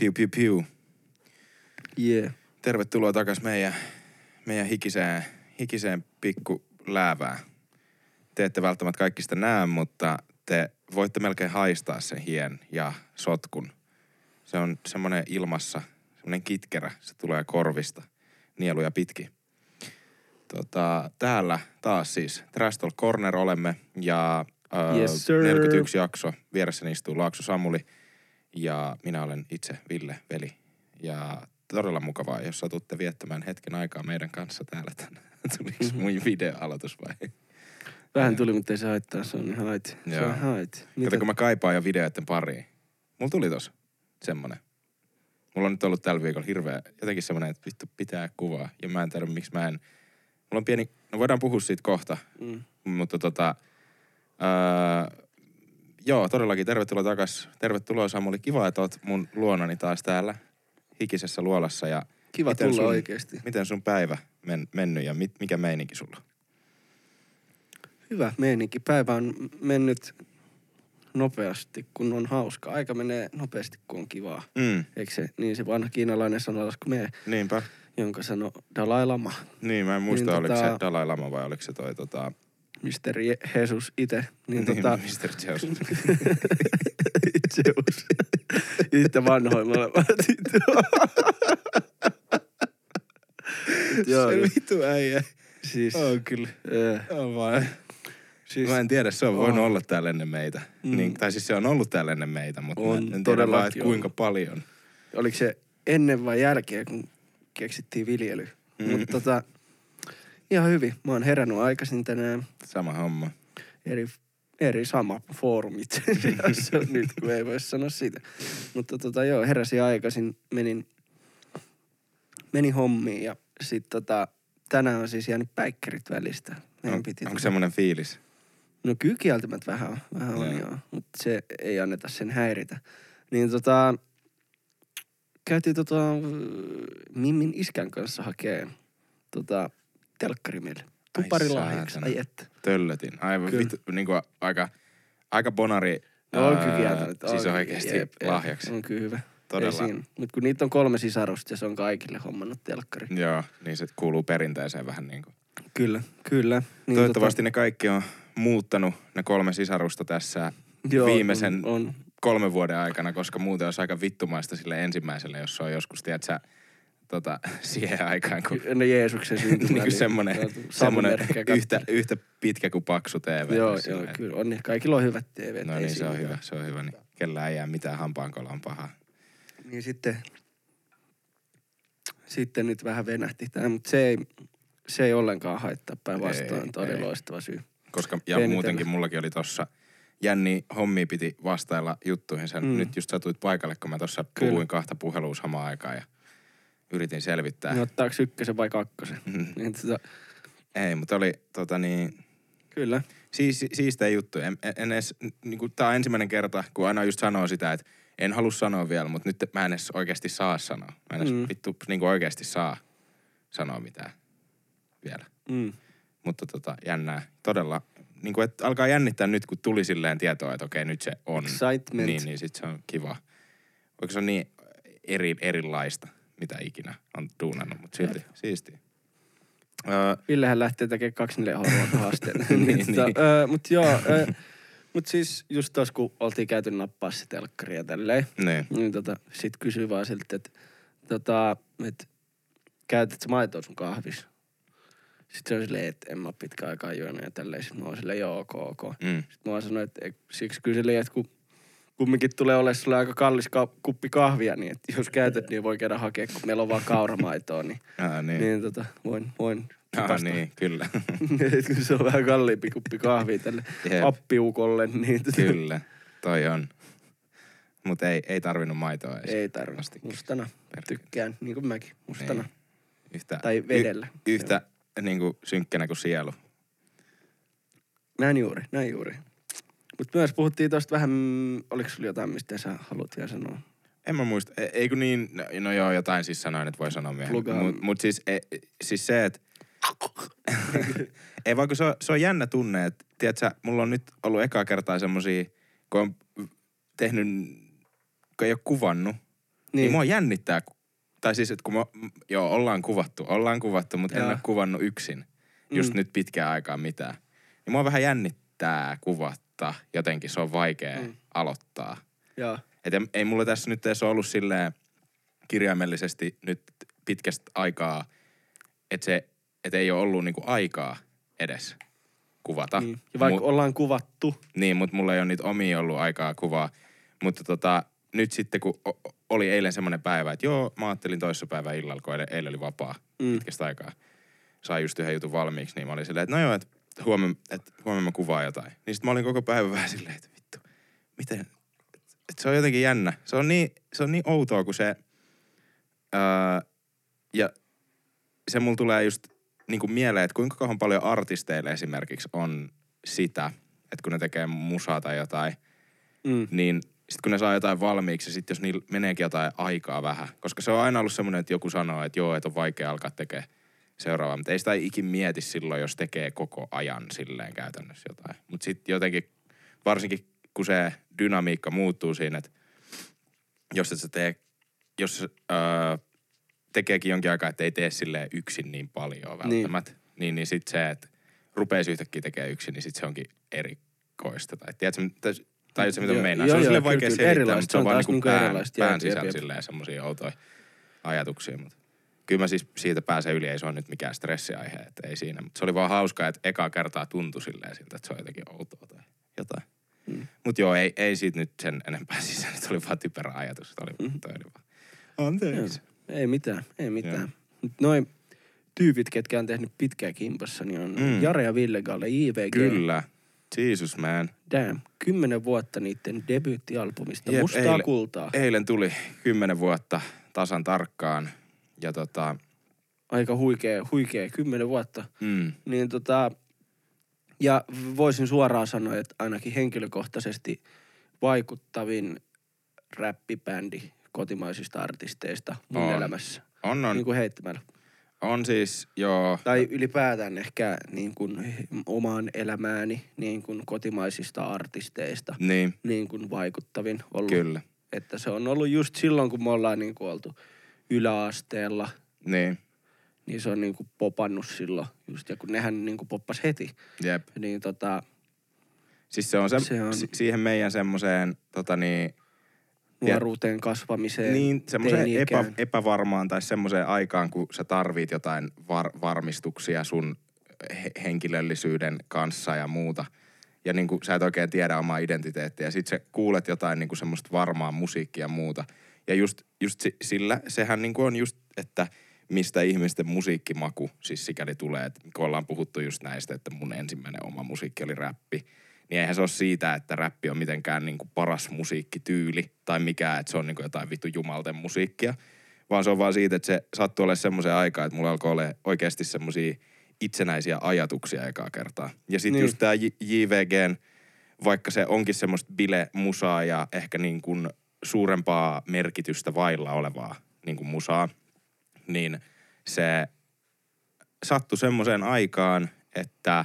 Piu, piu, piu. Yeah. Tervetuloa takas meidän, meidän hikiseen, hikiseen pikku läävään. Te ette välttämättä kaikki sitä näe, mutta te voitte melkein haistaa sen hien ja sotkun. Se on semmoinen ilmassa, semmoinen kitkerä. Se tulee korvista, nieluja pitki. Tota, täällä taas siis Trash Talk Corner olemme ja äh, Yes, sir. 41 jakso. Vieressäni istuu Laakso Samuli ja minä olen itse Ville Veli. Ja todella mukavaa, jos satutte viettämään hetken aikaa meidän kanssa täällä tänään. Tuliko Mhm. mun videoaloitus vai? Vähän tuli, mutta ei se haittaa. Se on ihan haiti. Se on haiti. Kato, kun mä kaipaan jo videoiden pariin. Mulla tuli tos semmonen. Mulla on nyt ollut tällä viikolla hirveä, jotenkin semmonen, että vittu pitää kuvaa. Ja mä en tiedä, miksi mä en. Mulla on pieni, no voidaan puhua siitä kohta. Mm. Mutta tota, ää, joo, todellakin tervetuloa takas. Tervetuloa Samuli. Kiva, että oot mun luonani taas täällä hikisessä luolassa. Ja Kiva miten tulla sun, oikeesti. Miten sun päivä men, mennyt ja mit, mikä meininki sulla? Hyvä meininki. Päivä on mennyt nopeasti, kun on hauska. Aika menee nopeasti, kun on kivaa. Mm, Eikö se, niin se vanha kiinalainen sanallasku me, niinpä. jonka sanoi Dalai Lama, Niin, mä en muista, Niin, oliko tota- se Dalai Lama vai oliko se toi tota... Mr. Je- Jesus itse. Niin, tota, Mr. Zeus. Zeus. Itse vanhoin molemmat. Joo, se vitu äijä. siis, On kyllä. äh, On vaan. siis Mä en tiedä, se on voinut on. olla täällä ennen meitä. Mm. Niin, tai siis se on ollut täällä ennen meitä, mutta On, mä en tiedä vaan, että kuinka paljon. oliko se ennen vai jälkeen, kun keksittiin viljely. Mm. Mutta tota, ihan hyvin. Mä oon herännyt aikaisin tänään. Sama homma. Eri, eri sama foorumit asiassa nyt, kun ei voi sanoa sitä. Mutta tota, joo, heräsin aikaisin, menin, menin hommiin ja sitten tota, tänään on siis jäänyt päikkerit välistä. Meidän On, piti onko tota- semmoinen fiilis? No kyllä kieltämättä vähän, on- vähän on Joo. mutta se ei anneta sen häiritä. Niin tota, käytiin tota Mimmin iskän kanssa hakee tota telkkari meille. Ai Tuparilahjaksi, saatana. ai että. Töllötin. Aivan vittu, niinku aika, aika bonari. No, on kyllä kieltämättä. Siis on, oikeasti jep. lahjaksi. On kyllä hyvä. Todella. Mutta kun niitä on kolme sisarusta ja se on kaikille hommannut telkkari. Joo, niin se kuuluu perinteeseen vähän niin kuin. Kyllä, kyllä. Niin Toivottavasti ne kaikki on muuttanut, ne kolme sisarusta tässä joo, viimeisen On, on. kolmen vuoden aikana, koska muuten olisi aika vittumaista sille ensimmäiselle, jos se on joskus, tiedät sä, tota, siihen aikaan, kun Ne Jeesuksen syntymä. niin kuin semmoinen, semmoinen savumerkkejä yhtä, yhtä pitkä kuin paksu TV. Joo, niin joo, kyllä. On, niin kaikilla on hyvät TV. No niin, se on hyvä, se on hyvä. Niin kellään ei jää mitään hampaankolaan pahaa. Niin sitten, sitten nyt vähän venähti tämä, mutta se ei, se ei ollenkaan haittaa päinvastoin. Ei, Todella ei. loistava syy. Koska, ja Venitellä. muutenkin mullakin oli tossa, Jänni hommi piti vastailla juttuihin. Sen, Mm. Nyt just satuit paikalle, kun mä tuossa puhuin kahta puhelua samaan aikaan ja yritin selvittää. Niin ottaako ykkösen vai kakkosen? Niin, tota, Ei, mutta oli tota niin, kyllä. siis, siistä juttu. En, en edes, niinku, tää on ensimmäinen kerta, kun aina just sanoo sitä, että en halua sanoa vielä, mutta nyt mä en edes oikeasti saa sanoa. Mä en edes Mm. vittu niinku oikeasti saa sanoa mitään vielä. Mm. Mutta tota, jännää. Todella, niin kuin, että alkaa jännittää nyt, kun tuli silleen tietoa, että okei, nyt se on. Excitement. Niin, niin sit se on kiva. Oikein se on niin eri, erilaista, mitä ikinä on duunannut, mutta silti siistiä. Öö, Villehän lähtee tekemään kaksi neljä haasteen. Niin, niin, tota, niin. öö, mut joo, öö, mut siis just tos, kun oltiin käyty nappaa se telkkari ja tälleen, niin. niin tota, sit kysyi vaan siltä, että tota, et, käytätkö maitoa sun kahvis? Sitten se on silleen, että en mä pitkään aikaa juonut ja tälleen. Sitten mä oon silleen, joo, ok, ok. Mm. Sitten mä vaan sanoin, että siksi kyselin, että kun kumminkin tulee olemaan sulle aika kallis ka- kuppi kahvia, niin että jos käytät, niin voi käydä hakemaan, kun meillä on vaan kauramaitoa, niin, Ah, niin. niin tota, voin, voin ah, kipastaa. niin, kyllä. Et kun se on vähän kalliimpi kuppi kahvia tälle Jep. appiukolle, niin tota, kyllä, toi on. Mutta ei, ei tarvinnut maitoa edes. ei. Vastikkeeksi. Mustana. Perkele. Tykkään, niin kuin mäkin. Mustana. Niin. Yhtä, Tai vedellä. Y, yhtä niin kuin synkkänä kuin sielu. Näin juuri, näin juuri. Mutta myös puhuttiin tosta vähän, oliko sulla jotain, mistä sä haluat vielä sanoa? En mä muista. E- Ei kun niin, no, no joo, jotain siis sanoin, että voi sanoa myöhemmin. Plugaa. Mut, mut siis, e, siis se, että... ei kun se on, se on jännä tunne, että tiedätkö, mulla on nyt ollut ekaa kertaa semmosia, kun on tehnyt, kun ei ole kuvannut, Niin. Niin. mua jännittää, tai siis, että kun mä, joo, ollaan kuvattu, ollaan kuvattu, mutta en ole kuvannut yksin just Mm. nyt pitkään aikaa mitään. Niin mua vähän jännittää kuvatta, jotenkin se on vaikea Mm. aloittaa. Joo. Et ei, ei mulla tässä nyt edes ollut silleen kirjaimellisesti nyt pitkästä aikaa, että se, et ei ole ollut niinku aikaa edes kuvata. Niin. Ja vaikka Mu- ollaan kuvattu, niin, mutta mulla ei ole niitä omia ollut aikaa kuvaa. Mutta tota, nyt sitten kun oli eilen semmoinen päivä, että joo, mä ajattelin toissapäivän illalla, kun eilen, eilen oli vapaa Mm. mm. pitkästä aikaa. Sain just yhden jutun valmiiksi, niin mä olin silleen, että no joo, että huomenna, että huomenna mä kuvaan jotain. Niin sitten mä olin koko päivän vähän silleen, että vittu, miten, että se on jotenkin jännä. Se on niin, se on niin outoa, kun se, ää, ja se mulla tulee just niin kuin mieleen, että kuinka kauan paljon artisteille esimerkiksi on sitä, että kun ne tekee musaa tai jotain, mm. niin sitten kun ne saa jotain valmiiksi, sitten jos niillä meneekin jotain aikaa vähän, koska se on aina ollut semmoinen, että joku sanoo, että joo, että on vaikea alkaa tekemään seuraavaa, mutta ei sitä ikin mieti silloin, jos tekee koko ajan silleen käytännössä jotain. Mutta sitten jotenkin, varsinkin kun se dynamiikka muuttuu siinä, että jos et sä tee, jos öö, tekeekin jonkin aikaa, että ei tee silleen yksin niin paljon välttämättä, niin, niin, niin sitten se, että rupeisi yhtäkkiä tekemään yksin, niin sitten se onkin erikoista. Tai tiedätkö, tai, tai se mitä joo, se on silleen vaikea selittää, mutta se on vaan niinku niinku pään, pään sisällä silleen semmosia outoja ajatuksia. Mutta kyllä mä siis siitä pääsen yli, ei se ole nyt mikään stressiaihe, että ei siinä. Mutta se oli vaan hauskaa, että ekaa kertaa tuntui silleen siltä, että se on jotenkin outoa tai jotain. Mm. Mutta joo, ei, ei siitä nyt sen enempää sisään. Nyt oli vaan typerä ajatus. Että oli, Mm. toi oli vaan. Anteeksi. Ei mitään, ei mitään. Joo. Mut noin tyypit, ketkä on tehnyt pitkää kimpassa, niin on Mm. mm. Jare ja Ville Galle, IVG. Kyllä. Jesus man. Damn. Kymmenen vuotta niiden debyyttialbumista. Jep, Mustaa eilen- kultaa. Eilen tuli kymmenen vuotta tasan tarkkaan. Ja tota, Aika huikea, huikea. Kymmenen vuotta. mm, Niin tota, ja voisin suoraan sanoa, että ainakin henkilökohtaisesti vaikuttavin räppibändi kotimaisista artisteista mun On. elämässä. on, on, Niin kuin heittämällä. on siis, joo, Tai ylipäätään ehkä niin kuin omaan elämääni niin kuin kotimaisista artisteista niin, niin kuin vaikuttavin ollut. kyllä, Että se on ollut just silloin, kun me ollaan niin kuin oltu yläasteella, niin, niin se on niin kuin popannut silloin. Just, ja kun nehän niin kuin poppas heti, jep. niin tota, Siis se on, se, Se on- Si- siihen meidän semmoiseen, tota niin, nuoruuteen kasvamiseen, niin semmoiseen epä, epävarmaan tai semmoiseen aikaan, kun sä tarvit jotain var, varmistuksia sun he, henkilöllisyyden kanssa ja muuta. Ja niin kuin sä et oikein tiedä omaa identiteettiä. Ja sit sä kuulet jotain niin kuin semmoista varmaa musiikkia ja muuta. Ja just, just si- sillä, sehän niin kuin on just, että mistä ihmisten musiikkimaku siis sikäli tulee. Että kun ollaan puhuttu just näistä, että mun ensimmäinen oma musiikki oli räppi. Niin eihän se ole siitä, että räppi on mitenkään niin kuin paras musiikkityyli tai mikään, että se on niin kuin jotain vittu jumalten musiikkia. Vaan se on vaan siitä, että se sattuu olemaan semmoisen aikaa, että mulla alkoi olla oikeasti semmoisia itsenäisiä ajatuksia ekaa kertaa. Ja sitten niin. just tämä JVGn, vaikka se onkin semmoista bile-musaa ja ehkä niin kuin suurempaa merkitystä vailla olevaa niin kuin musaa, niin se sattui semmoiseen aikaan, että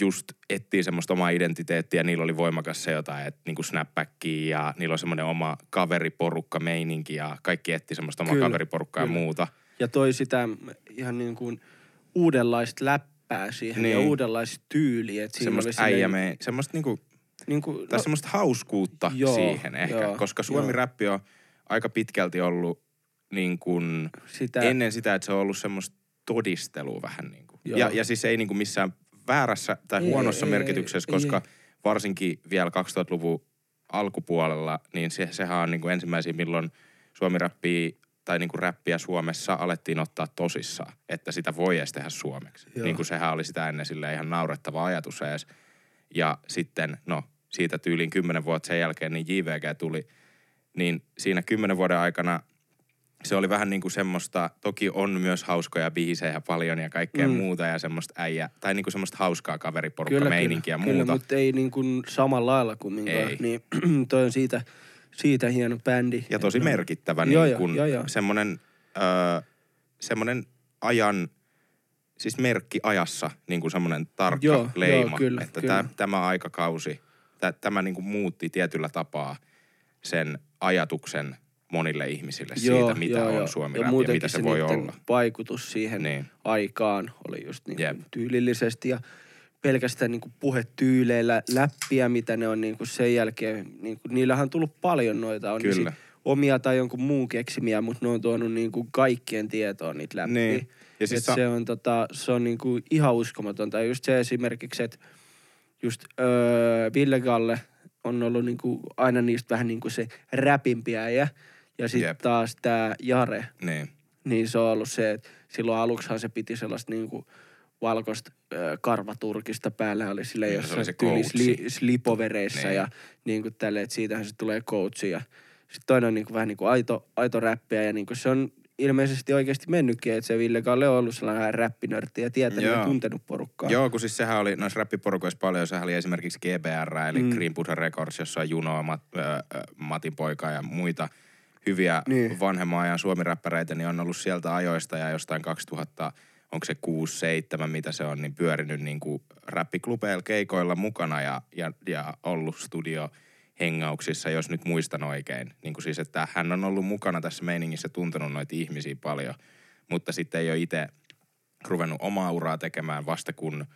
just etsii semmoista omaa identiteettiä. Niillä oli voimakas se jotain, että niinku snapbackia ja niillä on semmoinen oma kaveriporukka meininki ja kaikki etsi semmoista omaa Kyllä, kaveriporukkaa ja kyllä. muuta. Ja toi sitä ihan niin kuin uudenlaista läppää siihen niin. ja uudenlaista tyyliä. Semmoista äijäme, semmoista niinku, Niin kuin, tai semmoista hauskuutta Joo, siihen ehkä. joo, koska suomi-räppi on aika pitkälti ollut niin kuin sitä, ennen sitä, että se on ollut semmoista todistelua vähän niin kuin. Joo. Ja, ja siis ei niin kuin missään väärässä tai Ei, huonossa ei, merkityksessä, ei, koska ei. varsinkin vielä 2000-luvun alkupuolella, niin se, sehän on niin kuin ensimmäisiä, milloin suomi-räppiä tai niin kuin räppiä Suomessa alettiin ottaa tosissaan, että sitä voi edes tehdä suomeksi. Joo. Niin kuin sehän oli sitä ennen sille ihan naurettava ajatus edes. Ja sitten, no, siitä tyyliin kymmenen vuotta sen jälkeen, niin JVG tuli. Niin siinä kymmenen vuoden aikana se oli vähän niin kuin semmoista, toki on myös hauskoja biisejä paljon ja kaikkea Mm. muuta ja semmoista äijä, tai niin kuin semmoista hauskaa kaveriporukka meininkiä ja kyllä, muuta. mutta ei niin kuin samalla lailla kuin minkä, Ei. niin toi on siitä, siitä hieno bändi. Ja tosi Et- merkittävä niin joo, kuin joo, joo. semmoinen, öö, semmoinen ajan, siis merkki ajassa, niin kuin semmoinen tarkka Joo, leima. joo, kyllä, että kyllä. Tämä, tämä aikakausi, tämä niin kuin muutti tietyllä tapaa sen ajatuksen monille ihmisille siitä, mitä on suomi ja, ja mitä se, se voi olla. vaikutus siihen niin. aikaan oli just niin yep. tyylillisesti ja pelkästään niin puhetyyleillä läppiä, mitä ne on niin kuin sen jälkeen. Niin kuin, niillähän on tullut paljon noita. On Kyllä. omia tai jonkun muun keksimiä, mutta ne on tuonut niin kuin kaikkien tietoon niitä läppiä. Niin. Ja siis sa- se on, tota, se on niin kuin ihan uskomatonta. Just se esimerkiksi, että just öö, Ville Galle on ollut niin kuin aina niistä vähän niin kuin se räpimpiä ja, ja sitten taas tämä Jare. Niin. Niin se on ollut se, että silloin aluksihan se piti sellaista niin kuin – valkoista äh, karvaturkista päällä oli sille niin, jossain tyyli sli, slipovereissa niin. ja niin kuin tälle, että siitähän se tulee coachi ja sitten toinen on niin kuin vähän niin kuin aito, aito räppiä ja niin kuin se on ilmeisesti oikeasti mennytkin, että se Ville Kalle on ollut sellainen räppinörtti ja tietänyt ja tuntenut porukkaa. Joo, kun siis sehän oli noissa räppiporukoissa paljon, sehän oli esimerkiksi GBR, eli mm. Green Buddha Records, jossa on Junoa, Mat, äh, Matin poika ja muita hyviä niin. vanhemman ajan suomiräppäreitä, niin on ollut sieltä ajoista ja jostain 2000 onko se 6-7, mitä se on, niin pyörinyt niin kuin räppiklubeilla keikoilla mukana ja, ja, ja ollut studio hengauksissa, jos nyt muistan oikein. Niin kuin siis, että hän on ollut mukana tässä meiningissä, tuntenut noita ihmisiä paljon, mutta sitten ei ole itse ruvennut omaa uraa tekemään vasta kun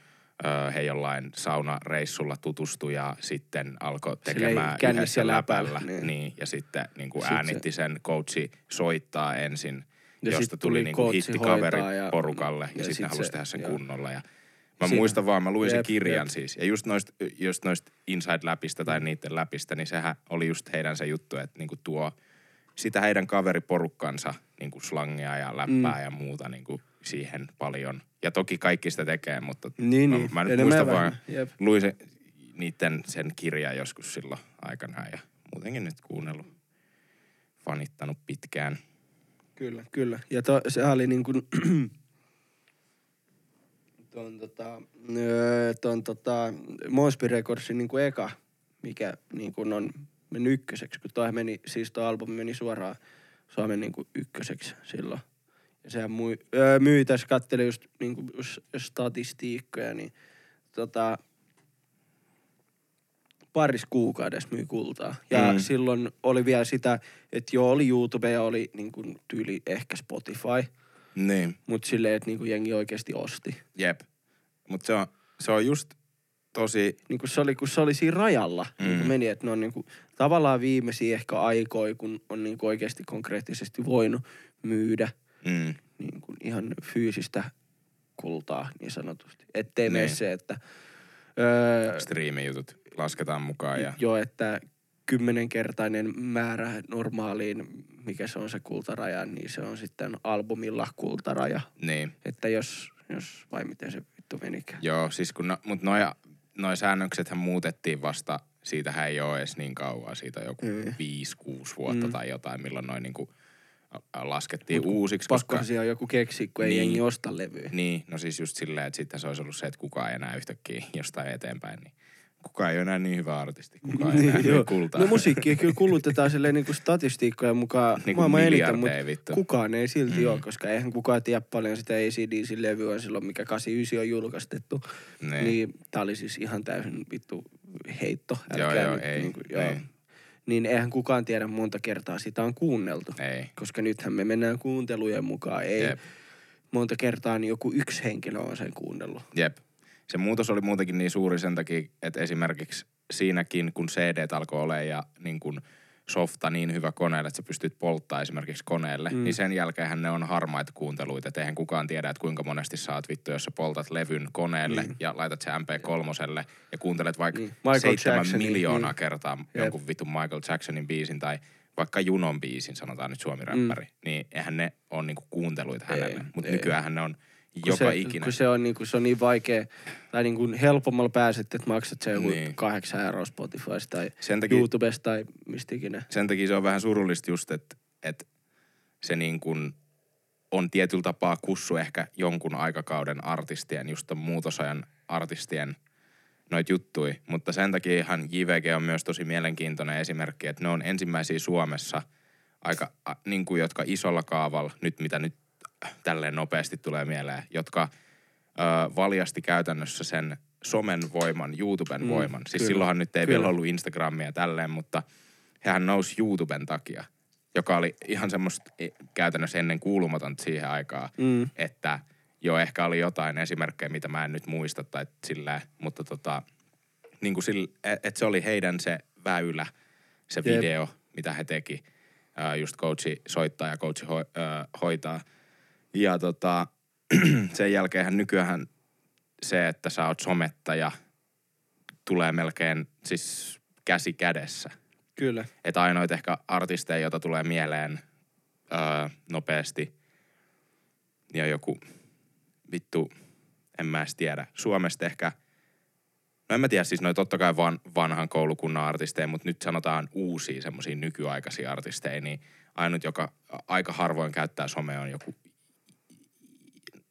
ö, he jollain saunareissulla tutustui ja sitten alkoi tekemään yhdessä läpällä. Niin. niin. ja sitten niin kuin äänitti sen coachi soittaa ensin ja josta tuli, tuli niinku hittikaveri ja, porukalle ja, ja sitten sit halusi tehdä sen joo. kunnolla. Ja mä Siinä. muistan vaan, mä luin jep, sen kirjan jep. siis. Ja just noista just noist Inside-läpistä tai niiden läpistä, niin sehän oli just heidän se juttu, että niinku tuo sitä heidän kaveriporukkansa niinku slangia ja läppää mm. ja muuta niinku siihen paljon. Ja toki kaikki sitä tekee, mutta niin, mä, niin. mä nyt muistan vaan, jep. luin se, niiden sen kirjan joskus silloin aikanaan ja muutenkin nyt kuunnellut, fanittanut pitkään – Kyllä, kyllä. Ja to, se oli niin kuin, ton, tota, ton, tota, Mosby Recordsin niin kuin eka, mikä niin kuin on mennyt ykköseksi, kun toi meni, siis toi albumi meni suoraan Suomen niin kuin ykköseksi silloin. Ja sehän myi, öö, myi tässä, katteli just, niin kuin, statistiikkoja, niin tota, paris kuukaudessa myi kultaa. Ja mm. silloin oli vielä sitä, että joo, oli YouTube ja oli niin kuin, tyyli ehkä Spotify. Niin. Mutta silleen, että niin kuin jengi oikeasti osti. Jep. Mutta se on, se on just tosi... Niin kuin se oli, kun se oli siinä rajalla. Mm. Niin meni, että ne on niin kuin, tavallaan viimeisiä ehkä aikoja, kun on niin kuin oikeasti konkreettisesti voinut myydä mm. niin kuin ihan fyysistä kultaa niin sanotusti. Ettei niin. mene se, että... Öö, Striimijutut lasketaan mukaan. Ja... Joo, että kymmenenkertainen määrä normaaliin, mikä se on se kultaraja, niin se on sitten albumilla kultaraja. Niin. Että jos, jos vai miten se vittu menikään. Joo, siis kun, no, mutta noi, noi säännöksethän muutettiin vasta, siitähän ei ole edes niin kauan, siitä joku mm. 5-6 vuotta mm. tai jotain, milloin noin niinku laskettiin Mut uusiksi. Koska on joku keksi, kun niin, ei jengi osta levyä. Niin, no siis just silleen, että sitten se olisi ollut se, että kukaan ei enää yhtäkkiä jostain eteenpäin, niin kukaan ei ole enää niin hyvä artisti. Kukaan ei enää niin, kultaa. No musiikkia kyllä kulutetaan silleen niin kuin statistiikkoja mukaan niin maailman eniten, mutta vittu. kukaan ei silti mm. ole, koska eihän kukaan tiedä paljon sitä ACDC-levyä silloin, mikä 89 on julkaistettu. Niin. niin tää oli siis ihan täysin vittu heitto. Älkää joo, joo, nyt, ei, niin, kuin, joo. ei. Niin eihän kukaan tiedä monta kertaa sitä on kuunneltu. Ei. Koska nythän me mennään kuuntelujen mukaan. Ei Jep. monta kertaa niin joku yksi henkilö on sen kuunnellut. Jep se muutos oli muutenkin niin suuri sen takia, että esimerkiksi siinäkin, kun CD alkoi olemaan ja niin kuin softa niin hyvä koneelle, että sä pystyt polttaa esimerkiksi koneelle, mm. niin sen jälkeen ne on harmaita kuunteluita. Et eihän kukaan tiedä, että kuinka monesti saat vittu, jos sä poltat levyn koneelle mm. ja laitat se MP3 ja kuuntelet vaikka mm. seitsemän Jacksonin, miljoonaa mm. kertaa Jep. jonkun vitun Michael Jacksonin biisin tai vaikka Junon biisin, sanotaan nyt suomi-räppäri, mm. niin eihän ne ole niinku kuunteluita hänelle. Mutta nykyään ne on – joka se, ikinä. Kun se on, niin kuin, se on niin vaikea, tai niin kuin helpommalla pääset, että maksat se joku niin. kahdeksan euroa Spotifysta tai sen takia, YouTubesta tai mistä ikinä. Sen takia se on vähän surullista just, että, että se niin kuin on tietyllä tapaa kussu ehkä jonkun aikakauden artistien, just ton muutosajan artistien noit juttui. Mutta sen takia ihan JVG on myös tosi mielenkiintoinen esimerkki, että ne on ensimmäisiä Suomessa aika, niin kuin, jotka isolla kaavalla, nyt mitä nyt tälleen nopeasti tulee mieleen, jotka ö, valjasti käytännössä sen somen voiman, YouTuben mm, voiman. Siis kyllä, silloinhan nyt ei kyllä. vielä ollut Instagramia tälleen, mutta hän nousi YouTuben takia. joka oli ihan semmoista e- käytännössä ennen kuulumatonta siihen aikaan, Mm. että jo ehkä oli jotain esimerkkejä, mitä mä en nyt muista tai sillä, mutta tota, niin kuin sillä, että se oli heidän se väylä, se Jep. video, mitä he teki. Just coachi soittaa ja coachi ho, hoitaa. Ja tota, sen jälkeenhän nykyään se, että sä oot somettaja, tulee melkein siis käsi kädessä. Kyllä. Että ainoita ehkä artisteja, joita tulee mieleen öö, nopeasti, ja joku vittu, en mä edes tiedä. Suomesta ehkä, no en mä tiedä, siis noin totta kai van, vanhan koulukunnan artisteja, mutta nyt sanotaan uusia semmoisia nykyaikaisia artisteja, niin ainut, joka aika harvoin käyttää somea on joku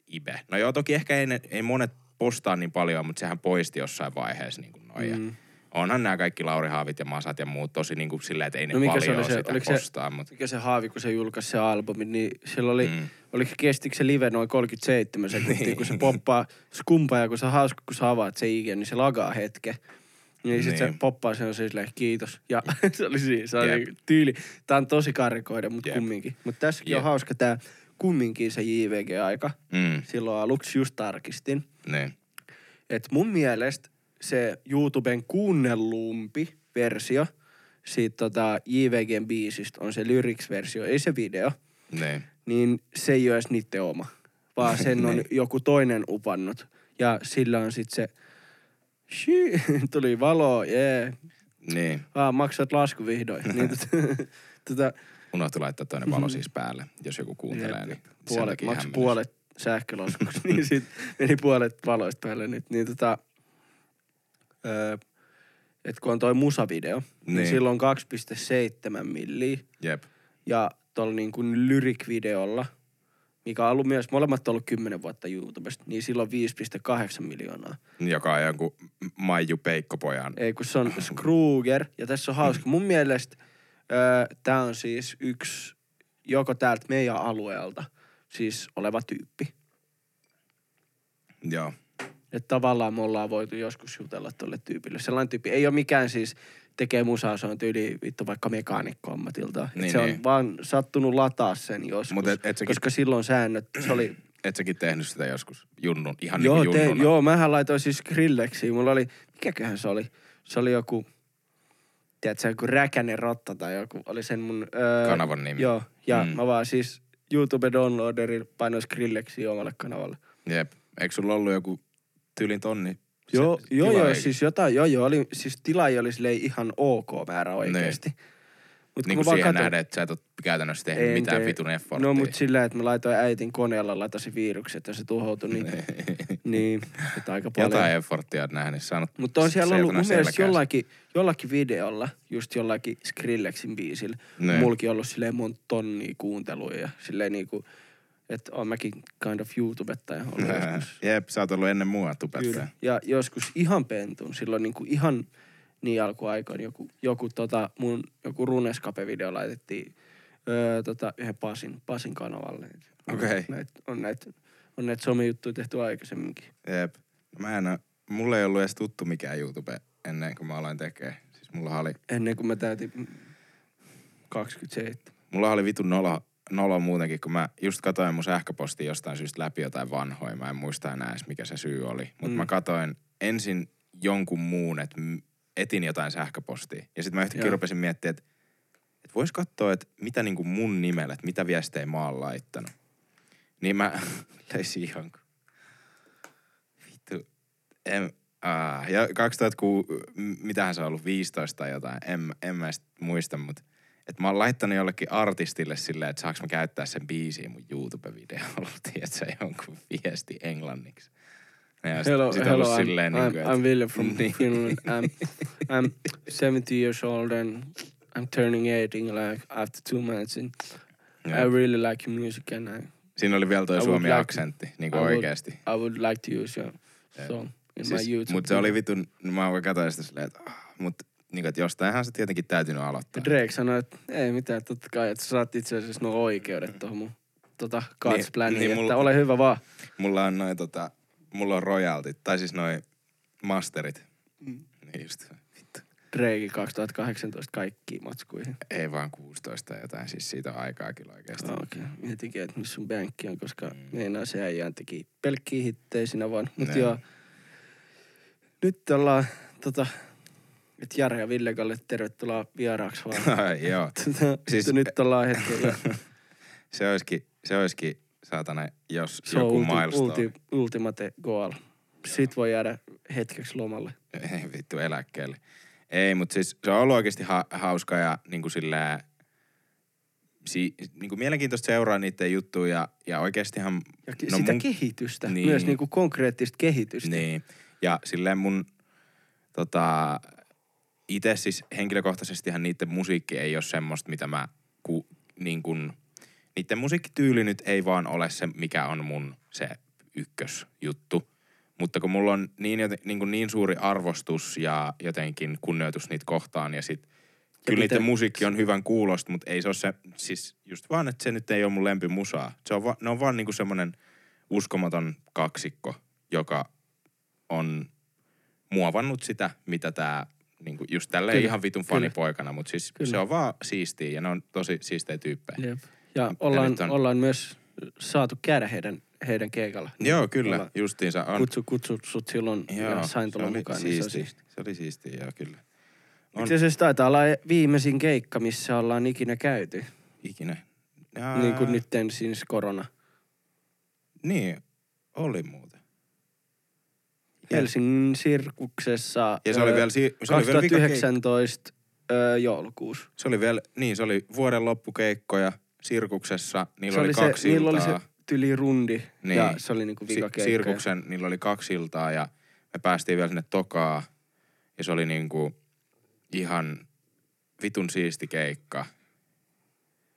Ibe. No joo, toki ehkä ei, ne, ei monet postaa niin paljon, mutta sehän poisti jossain vaiheessa niin kuin noin. Mm. Onhan nämä kaikki Lauri Haavit ja Masat ja muut tosi niin kuin silleen, että ei ne No mikä se paljon oli se- sitä oliko se- postaa, mutta Mikä se haavi, kun se julkaisi se albumi, niin sillä oli, Mm. oliko kestikö se live noin 37 sekuntia, kun se poppaa skumpaa ja kun se on hauska, kun sä avaat se IG, niin se lagaa hetke. Niin sitten se Niin. poppaa sen on se silleen, kiitos. Ja se oli siinä, se oli Jep. tyyli. Tää on tosi karikoiden, mutta kumminkin. Mutta tässäkin Jep. on hauska tää kumminkin se JVG-aika. mm, Silloin aluksi just tarkistin. niin. Et mun mielestä se YouTuben kuunnellumpi versio siitä tota JVGn biisistä on se lyrics-versio, ei se video, Niin. niin se ei ole edes niiden oma, vaan sen on joku toinen upannut. Ja sillä on sitten se, Shii, tuli valo, jee, yeah. Niin. ah, maksat lasku vihdoin. niin, tota, tota, Unohtu laittaa toinen valo siis päälle, jos joku kuuntelee. Niin puolet, hämmennys. puolet sähkölaskuksi, niin sit meni puolet valoista päälle nyt. Niin tota, öö, et kun on toi musavideo, niin, Niin. niin silloin 2,7 milliä. Jep. Ja tuolla niin kuin lyric-videolla, mikä on ollut myös, molemmat on ollut 10 vuotta YouTubesta, niin silloin 5,8 miljoonaa. Joka on jonkun Maiju Peikkopojan. Ei kun se on Skruger, ja tässä on hauska. Mun mielestä öö, tää on siis yksi, joko täältä meidän alueelta, siis oleva tyyppi. Joo. Että tavallaan me ollaan voitu joskus jutella tuolle tyypille. Sellainen tyyppi ei ole mikään siis tekee musaa, se on tyyli vittu vaikka mekaanikko ammatilta. Niin, se on niin. vaan sattunut lataa sen joskus. Mut et- et säkin- koska silloin säännöt, se oli... Et säkin tehnyt sitä joskus junnun, ihan joo, niin kuin te, junnuna. joo, mähän laitoin siis Skrillexiin. Mulla oli, mikäköhän se oli? Se oli joku, tiedätkö, joku räkänen rotta tai joku, oli sen mun... Öö, Kanavan nimi. Joo, ja Mm. mä vaan siis YouTube downloaderilla painoin Skrillexia omalle kanavalle. Jep. Eikö sulla ollut joku tyylin tonni? Joo, joo, joo, siis jotain, joo, joo, oli, siis tilaajia oli silleen ihan ok määrä oikeesti. Mut Niin kuin siihen nähden, että sä et ole käytännössä tehnyt En mitään vitun efforttia. No mut silleen, että mä laitoin äitin koneella, latasin virukset ja se tuhoutui, niin, niin että aika paljon. Jotain efforttia oot nähnyt, saanut Mutta on siellä ollut mun mielestä jollakin, jollakin videolla, just jollakin Skrillexin biisillä, Niin. mulki ollut silleen monta tonnia kuunteluja ja silleen niinku, että on mäkin kind of YouTubettaja ollut joskus. Jep, sä oot ollut ennen mua tubettaja. Kyllä. Ja joskus ihan pentun, silloin niinku ihan niin alkuaikoina joku, joku tota, mun joku runeskape-video laitettiin öö, tota, yhden Pasin, Pasin kanavalle. Okei. Näit, on näitä on näitä somejuttuja tehty aikaisemminkin. Jep. Mä en oo, mulle ei ollut edes tuttu mikään YouTube ennen kuin mä aloin tekee. Siis mulla oli, Ennen kuin mä täytin mm, 27. mulla oli vitun nolo, nolo muutenkin, kun mä just katoin mun sähköpostia jostain syystä läpi jotain vanhoja. Mä en muista enää edes, mikä se syy oli. Mutta mm. Mä katoin ensin jonkun muun, että etin jotain sähköpostia. Ja sitten mä yhtäkkiä Joo. rupesin miettimään, että, että vois katsoa, että mitä niinku mun nimellä, että mitä viestejä mä oon laittanut. Niin mä löysin jonkun. Vittu. En, ah, ja 2006, m- mitähän se on ollut, 15 tai jotain. En, en mä sit muista, mutta että mä oon laittanut jollekin artistille silleen, että saaks mä käyttää sen biisiin mun YouTube-videolla, tiedätkö, jonkun viesti englanniksi. Ja Hello, sit hello I'm, silleen, I'm, niin kuin, I'm Ville from Niin. Finland. I'm, I'm 70 years old and I'm turning 18 like after two months and I Jep. really like your music and I, Siinä oli vielä I toi would suomi like- aksentti, niin I kuin would- oikeesti. I would like to use your Jep. song in Siis, my YouTube. Mutta se oli vitun, mä voin katsoa sitä silleen, että ah, mutta niin kuin, että jostainhan se tietenkin täytynyt aloittaa. Drake sanoi, että ei mitään, totta kai, että sä saat itse asiassa nuo oikeudet tuohon mun tota, Niin, niin että mulla- ole hyvä vaan. Mulla on noin tota, mulla on royaltit, tai siis noin masterit. Mm. Niin just, vittu. Drake 2018 kaikkiin matskuihin. Ei vaan 16 jotain, siis siitä on aikaa kyllä oikeasti. Okei, okay. mietinkin, että missä sun bänkki on, koska Mm. meinaa se äijään teki pelkkiä hittejä siinä vaan. Mut Ne. joo, nyt ollaan tota, että Jare ja Ville Kalle, tervetuloa vieraaksi vaan. Ai, Joo, Tota, Siis- siis, nyt ollaan hetkellä. se olisikin, se olisikin saatana, jos Se on joku ulti, milestone. ulti, ultimate goal. Sit voi jäädä hetkeksi lomalle. Ei vittu eläkkeelle. Ei, mutta siis se on ollut oikeasti ha- hauska ja niin kuin sillä, si- niin kuin mielenkiintoista seuraa niiden juttuja ja, ja oikeastihan... Ja no No sitä mun- kehitystä, Niin. niin. myös niinku konkreettista kehitystä. Niin. Ja silleen mun tota, itse siis henkilökohtaisestihan niiden musiikki ei ole semmoista, mitä mä ku, niin kun, niiden musiikkityyli nyt ei vaan ole se, mikä on mun se ykkösjuttu. Mutta kun mulla on niin, joten, niin, kuin niin suuri arvostus ja jotenkin kunnioitus niitä kohtaan ja sit kyllä miten- niiden musiikki on hyvän kuulosta, mutta ei se ole se, siis just vaan, että se nyt ei ole mun lempimusaa. Se on va, ne on vaan niinku semmonen uskomaton kaksikko, joka on muovannut sitä, mitä tää niinku just tälleen Kyllä, ihan vitun fanipoikana, mutta siis Kyllä. se on vaan siistiä ja ne on tosi siistejä tyyppejä. Jep. Ja ollaan, nyt on- ollaan myös saatu käydä heidän, heidän keikalla. Joo, kyllä, Olla- justiinsa on. Kutsu, kutsu sut silloin ja sain tulla mukaan. Niin se, se oli siistiä, joo kyllä. On Itse asiassa taitaa olla viimeisin keikka, missä ollaan ikinä käyty. ikinä. Ja, Niin kuin nyt siis korona. Niin, oli muuten. Ja- Helsingin sirkuksessa Ja se oli vielä, si- se oli vielä vika keik- 2019 ö, joulukuussa. Se oli vielä, niin se oli vuoden loppukeikkoja Sirkuksessa. Niillä se oli, oli kaksi se, niillä oli iltaa. se tyli rundi Niin. ja se oli niinku Si-. Sirkuksen, niillä oli kaksi iltaa ja me päästiin vielä sinne tokaa. Ja se oli niinku ihan vitun siisti keikka.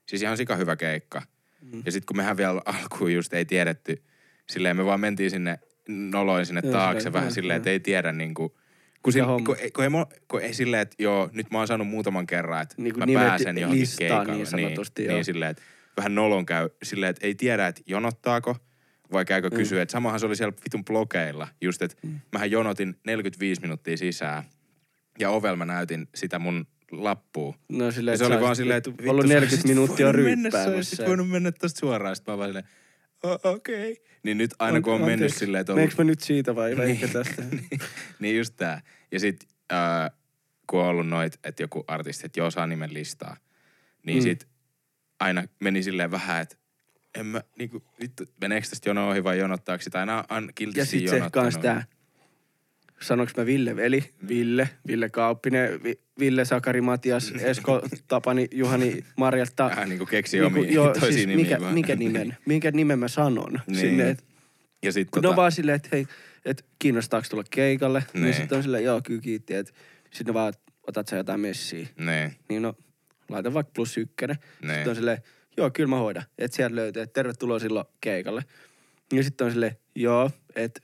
Siis ihan sika hyvä keikka. Mm. Ja sitten kun mehän vielä alkuun just ei tiedetty, silleen me vaan mentiin sinne noloin sinne Joo, taakse silleen, vähän joo, silleen, että ei tiedä niinku, kun, homma? kun, ei- kun, ei, kun ei silleen, että joo, nyt mä oon saanut muutaman kerran, että Niinku mä nimet pääsen johonkin listaan keikalle. niin sanotusti, niin, joo. niin silleen, että vähän nolon käy silleen, että ei tiedä, että jonottaako vai käykö Mm. kysyä. Että samahan se oli siellä vitun blogeilla. Just, että mm. mähän jonotin 45 minuuttia sisään ja ovella mä näytin sitä mun lappua. No silleen, Ja se oli vaan silleen, että vittu ollut 40 minuuttia ryyppäämässä. Sitten voinut mennä tosta suoraan. Sitten mä vaan silleen, "O- okei. Okay. Niin nyt aina kun on mennyt Anteeksi. silleen, että on Meneekö mä nyt siitä vai vai Niin. tästä? niin just tää. Ja sit äh, kun on ollut noit, että joku artisti, että joo saa nimen listaa, niin mm. Sit aina meni silleen vähän, että en mä niinku, vittu, meneekö tästä jono ohi vai jonottaako sitä aina on Ja kiltisti sit se kans tää. Sanoks mä Ville veli? Ville, Ville Kauppinen, Vi, Ville Sakari Matias, Esko Tapani, Juhani Marjatta. Vähän niinku keksi Niinku, omia joo, toisia siis nimiä mikä, vaan. mikä nimen? Minkä nimen mä sanon? Niin. Sinne, et, Ja sit kun ne on vaan silleen, että hei, et kiinnostaako tulla keikalle? Niin, Niin. niin sitten on silleen, joo, kyllä kiitti. Et, sitten vaan, otat sä jotain messiä. Nee, Niin no, laita vaikka plus ykkönen. nee. Sitten on silleen, joo, kyllä mä hoidan. Että sieltä löytyy, että tervetuloa silloin keikalle. Ja sitten on silleen, joo, että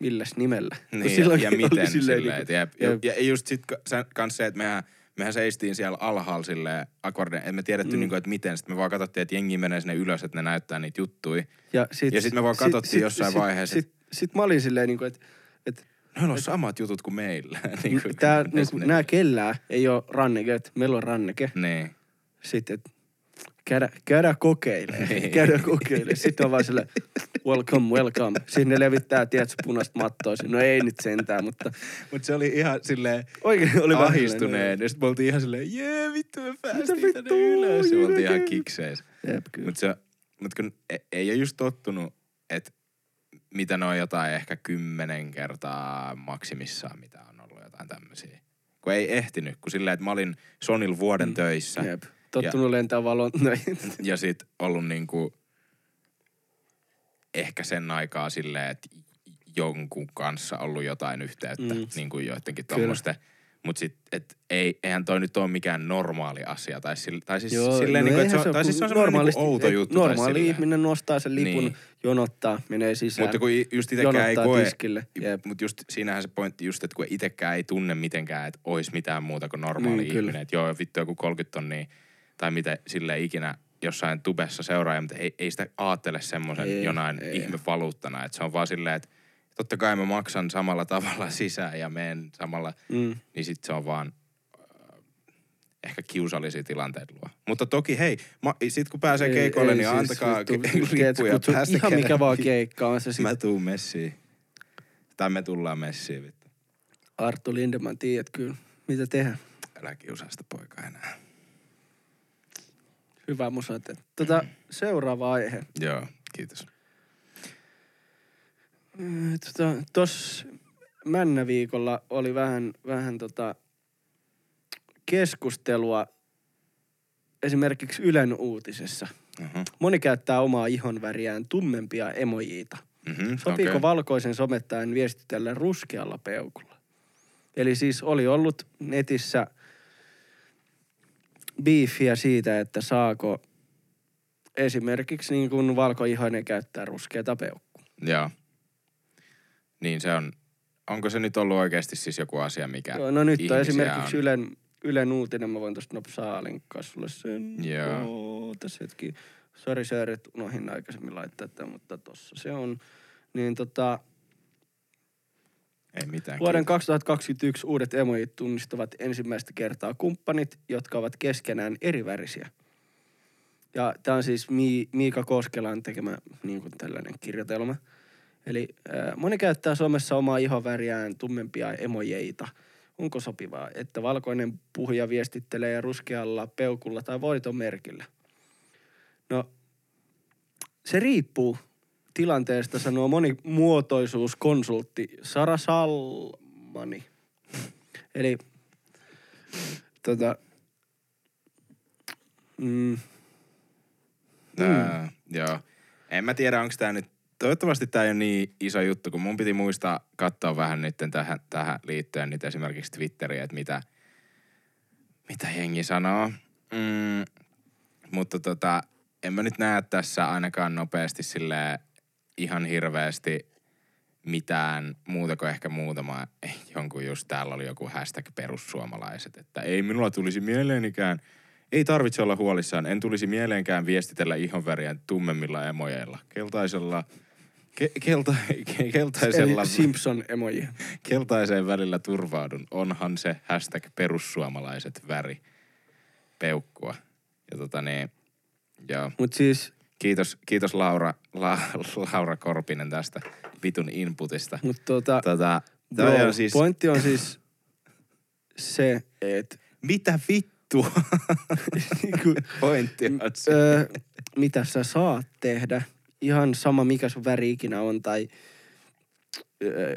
milläs nimellä. Niin, ja oli miten silleen, niinku- et jep, jep. ja, ja just sit sä- kans se, että mehän, mehän seistiin siellä alhaalla silleen akkordeen, että me tiedetty Mm. niinku, että miten. Sitten me vaan katsottiin, että jengi menee sinne ylös, että ne näyttää niitä juttui. Ja sit, Ja sit me vaan katsottiin jossain vaiheessa, Sit, sit, sit mä olin silleen niinku, että et, Noilla on samat jutut kuin meillä. niin kuin, tää, ne niinku, sinne- nää kellää ei ole ranneke, että meillä on ranneke. Niin. Sitten, että käydä, käydä kokeilemaan. Niin. käydä kokeilemaan. Sitten on vaan silleen, welcome, welcome. Sitten ne levittää, tiedätkö, punaista mattoa. sinne. No ei nyt sentään, mutta Mutta se oli ihan silleen oikein oli ahistuneen. Ja sit me oltiin ihan silleen, jee vittu me päästiin tänne ylös. Me oltiin ihan kikseis. Mutta se, mut kun e- ei ole just tottunut, että mitä ne on jotain ehkä kymmenen kertaa maksimissaan, mitä on ollut jotain tämmöisiä. Kun ei ehtinyt, kun silleen, että mä olin Sonil vuoden mm. töissä. Jep. Tottunut lentää valon. No, Ja sit ollut niinku ehkä sen aikaa silleen, että jonkun kanssa ollut jotain yhteyttä, mm. Mm. niin kuin joidenkin tuommoisten. Mut sit, et ei, eihän toi nyt ole mikään normaali asia. Tai, sille, tai siis Joo, silleen, no niinku, että se on, tai siis se on niinku normaalisti- outo et juttu. Normaali ihminen nostaa sen lipun, Niin. niin. jonottaa, menee sisään. Mutta kun just itekään ei koe, tiskille. Mutta just siinähän se pointti just, että kun itekään ei tunne mitenkään, että olisi mitään muuta kuin normaali Niin, ihminen. Että joo, vittu joku 30 tonnia tai mitä sille ikinä jossain tubessa seuraaja, mutta ei, ei sitä aattele semmoisen jonain ei. ihme valuuttana. Että se on vaan silleen, että totta kai mä maksan samalla tavalla sisään ja menen samalla, Mm. niin sit se on vaan äh, ehkä kiusallisia tilanteita luo. Mutta toki hei, ma, sit kun pääsee Ei- keikoille, ei niin siis antakaa lippuja kutsu. Ihan mikä vaan keikka on se Mä sit. tuun messiin. Tai me tullaan messiin, vittu. Arttu Lindeman, tiedät kyllä, mitä tehdä. Älä kiusaa sitä poikaa enää. Hyvä musoite. Tota, seuraava aihe. Joo, kiitos. Mm, Tota, tos Männäviikolla oli vähän, vähän tota keskustelua esimerkiksi Ylen uutisessa. Uh-huh. Moni käyttää omaa ihonväriään tummempia emojiita. Mm-hmm, Sopiiko okay. valkoisen somettajan viestitellä ruskealla peukulla? Eli siis oli ollut netissä biifiä siitä, että saako esimerkiksi niin kuin valkoihoinen käyttää ruskeata peukkua. Joo. Niin se on, onko se nyt ollut oikeasti siis joku asia, mikä Joo, no nyt on esimerkiksi on? Ylen, Ylen uutinen, mä voin tuosta nopsaa linkkaa sulle sen. Joo. Tässä hetki. Sori sir, että unohdin aikaisemmin laittaa tämän, mutta tossa se on. Niin tota, Ei mitään. Vuoden kiitos. 2021 uudet emojit tunnistavat ensimmäistä kertaa kumppanit, jotka ovat keskenään erivärisiä. Ja tämä on siis Mi- Miika Koskelan tekemä niin kuin tällainen kirjoitelma. Eli äh, moni käyttää somessa omaa ihoväriään tummempia emojeita. Onko sopivaa, että valkoinen puhuja viestittelee ruskealla peukulla tai voiton merkillä? No, se riippuu tilanteesta, sanoo monimuotoisuuskonsultti Sara Salmani. Eli tota, mm, Tää, joo. En mä tiedä, onko tämä nyt... Toivottavasti tämä ei ole niin iso juttu, kun mun piti muistaa katsoa vähän nyt tähän, tähän liittyen nyt esimerkiksi Twitteriä, että mitä, mitä jengi sanoo. Mm, mutta tota, en mä nyt näe tässä ainakaan nopeasti sille ihan hirveästi mitään muuta kuin ehkä muutama jonkun just täällä oli joku hashtag perussuomalaiset, että ei minulla tulisi mieleenikään, ei tarvitse olla huolissaan, en tulisi mieleenkään viestitellä ihonväriä tummemmilla emojeilla. Keltaisella, ke, kelta, ke, keltaisella, eli Simpson emoji. keltaiseen välillä turvaudun, onhan se hashtag perussuomalaiset väri peukkua. Ja tota niin, joo. Mutta siis, Kiitos, kiitos Laura, La, Laura Korpinen tästä vitun inputista. mut tota, Tota, joo, on siis, pointti on siis se, että mitä vittua? niinku, Pointti on se. öö, mitä sä saat tehdä, ihan sama mikä sun väri ikinä on tai öö,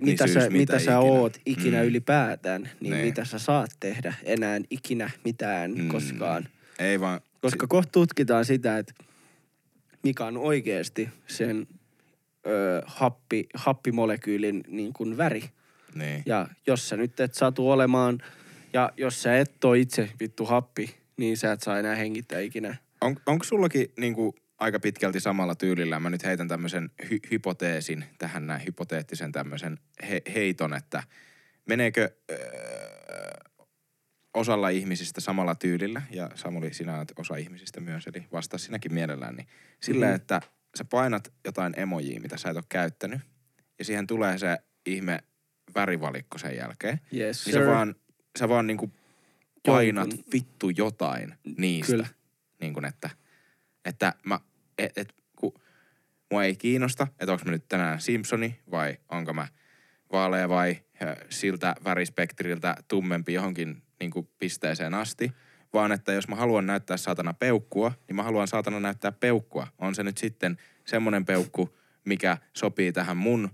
mitä sä, mitä mitä sä ikinä. oot ikinä Mm. ylipäätään, niin, Niin. mitä sä saat tehdä enää ikinä mitään Mm. koskaan. Ei vaan, Koska kohta tutkitaan sitä, että mikä on oikeasti sen öö, happi, happimolekyylin niin kuin väri. niin. Ja jos sä nyt et satu olemaan, ja jos sä et ole itse vittu happi, niin sä et saa enää hengittää ikinä. On, onko sullakin niinku aika pitkälti samalla tyylillä? Mä nyt heitän tämmöisen hy- hypoteesin tähän näin, hypoteettisen tämmöisen he- heiton, että meneekö öö, osalla ihmisistä samalla tyylillä, ja Samuli, sinä olet osa ihmisistä myös, eli vastaa sinäkin mielellään, niin sillä, Mhm. että sä painat jotain emojia, mitä sä et ole käyttänyt, ja siihen tulee se ihme värivalikko sen jälkeen, Yes, niin sir. sä vaan, sä vaan niinku painat Jonkun. vittu jotain niistä. Kyllä. Niin kuin että, että mä, et, et, kun mua ei kiinnosta, että onko mä nyt tänään Simpsoni vai onko mä vaalea vai siltä värispektriltä tummempi johonkin niin kuin pisteeseen asti. Vaan että jos mä haluan näyttää saatana peukkua, niin mä haluan saatana näyttää peukkua. On se nyt sitten semmonen peukku, mikä sopii tähän mun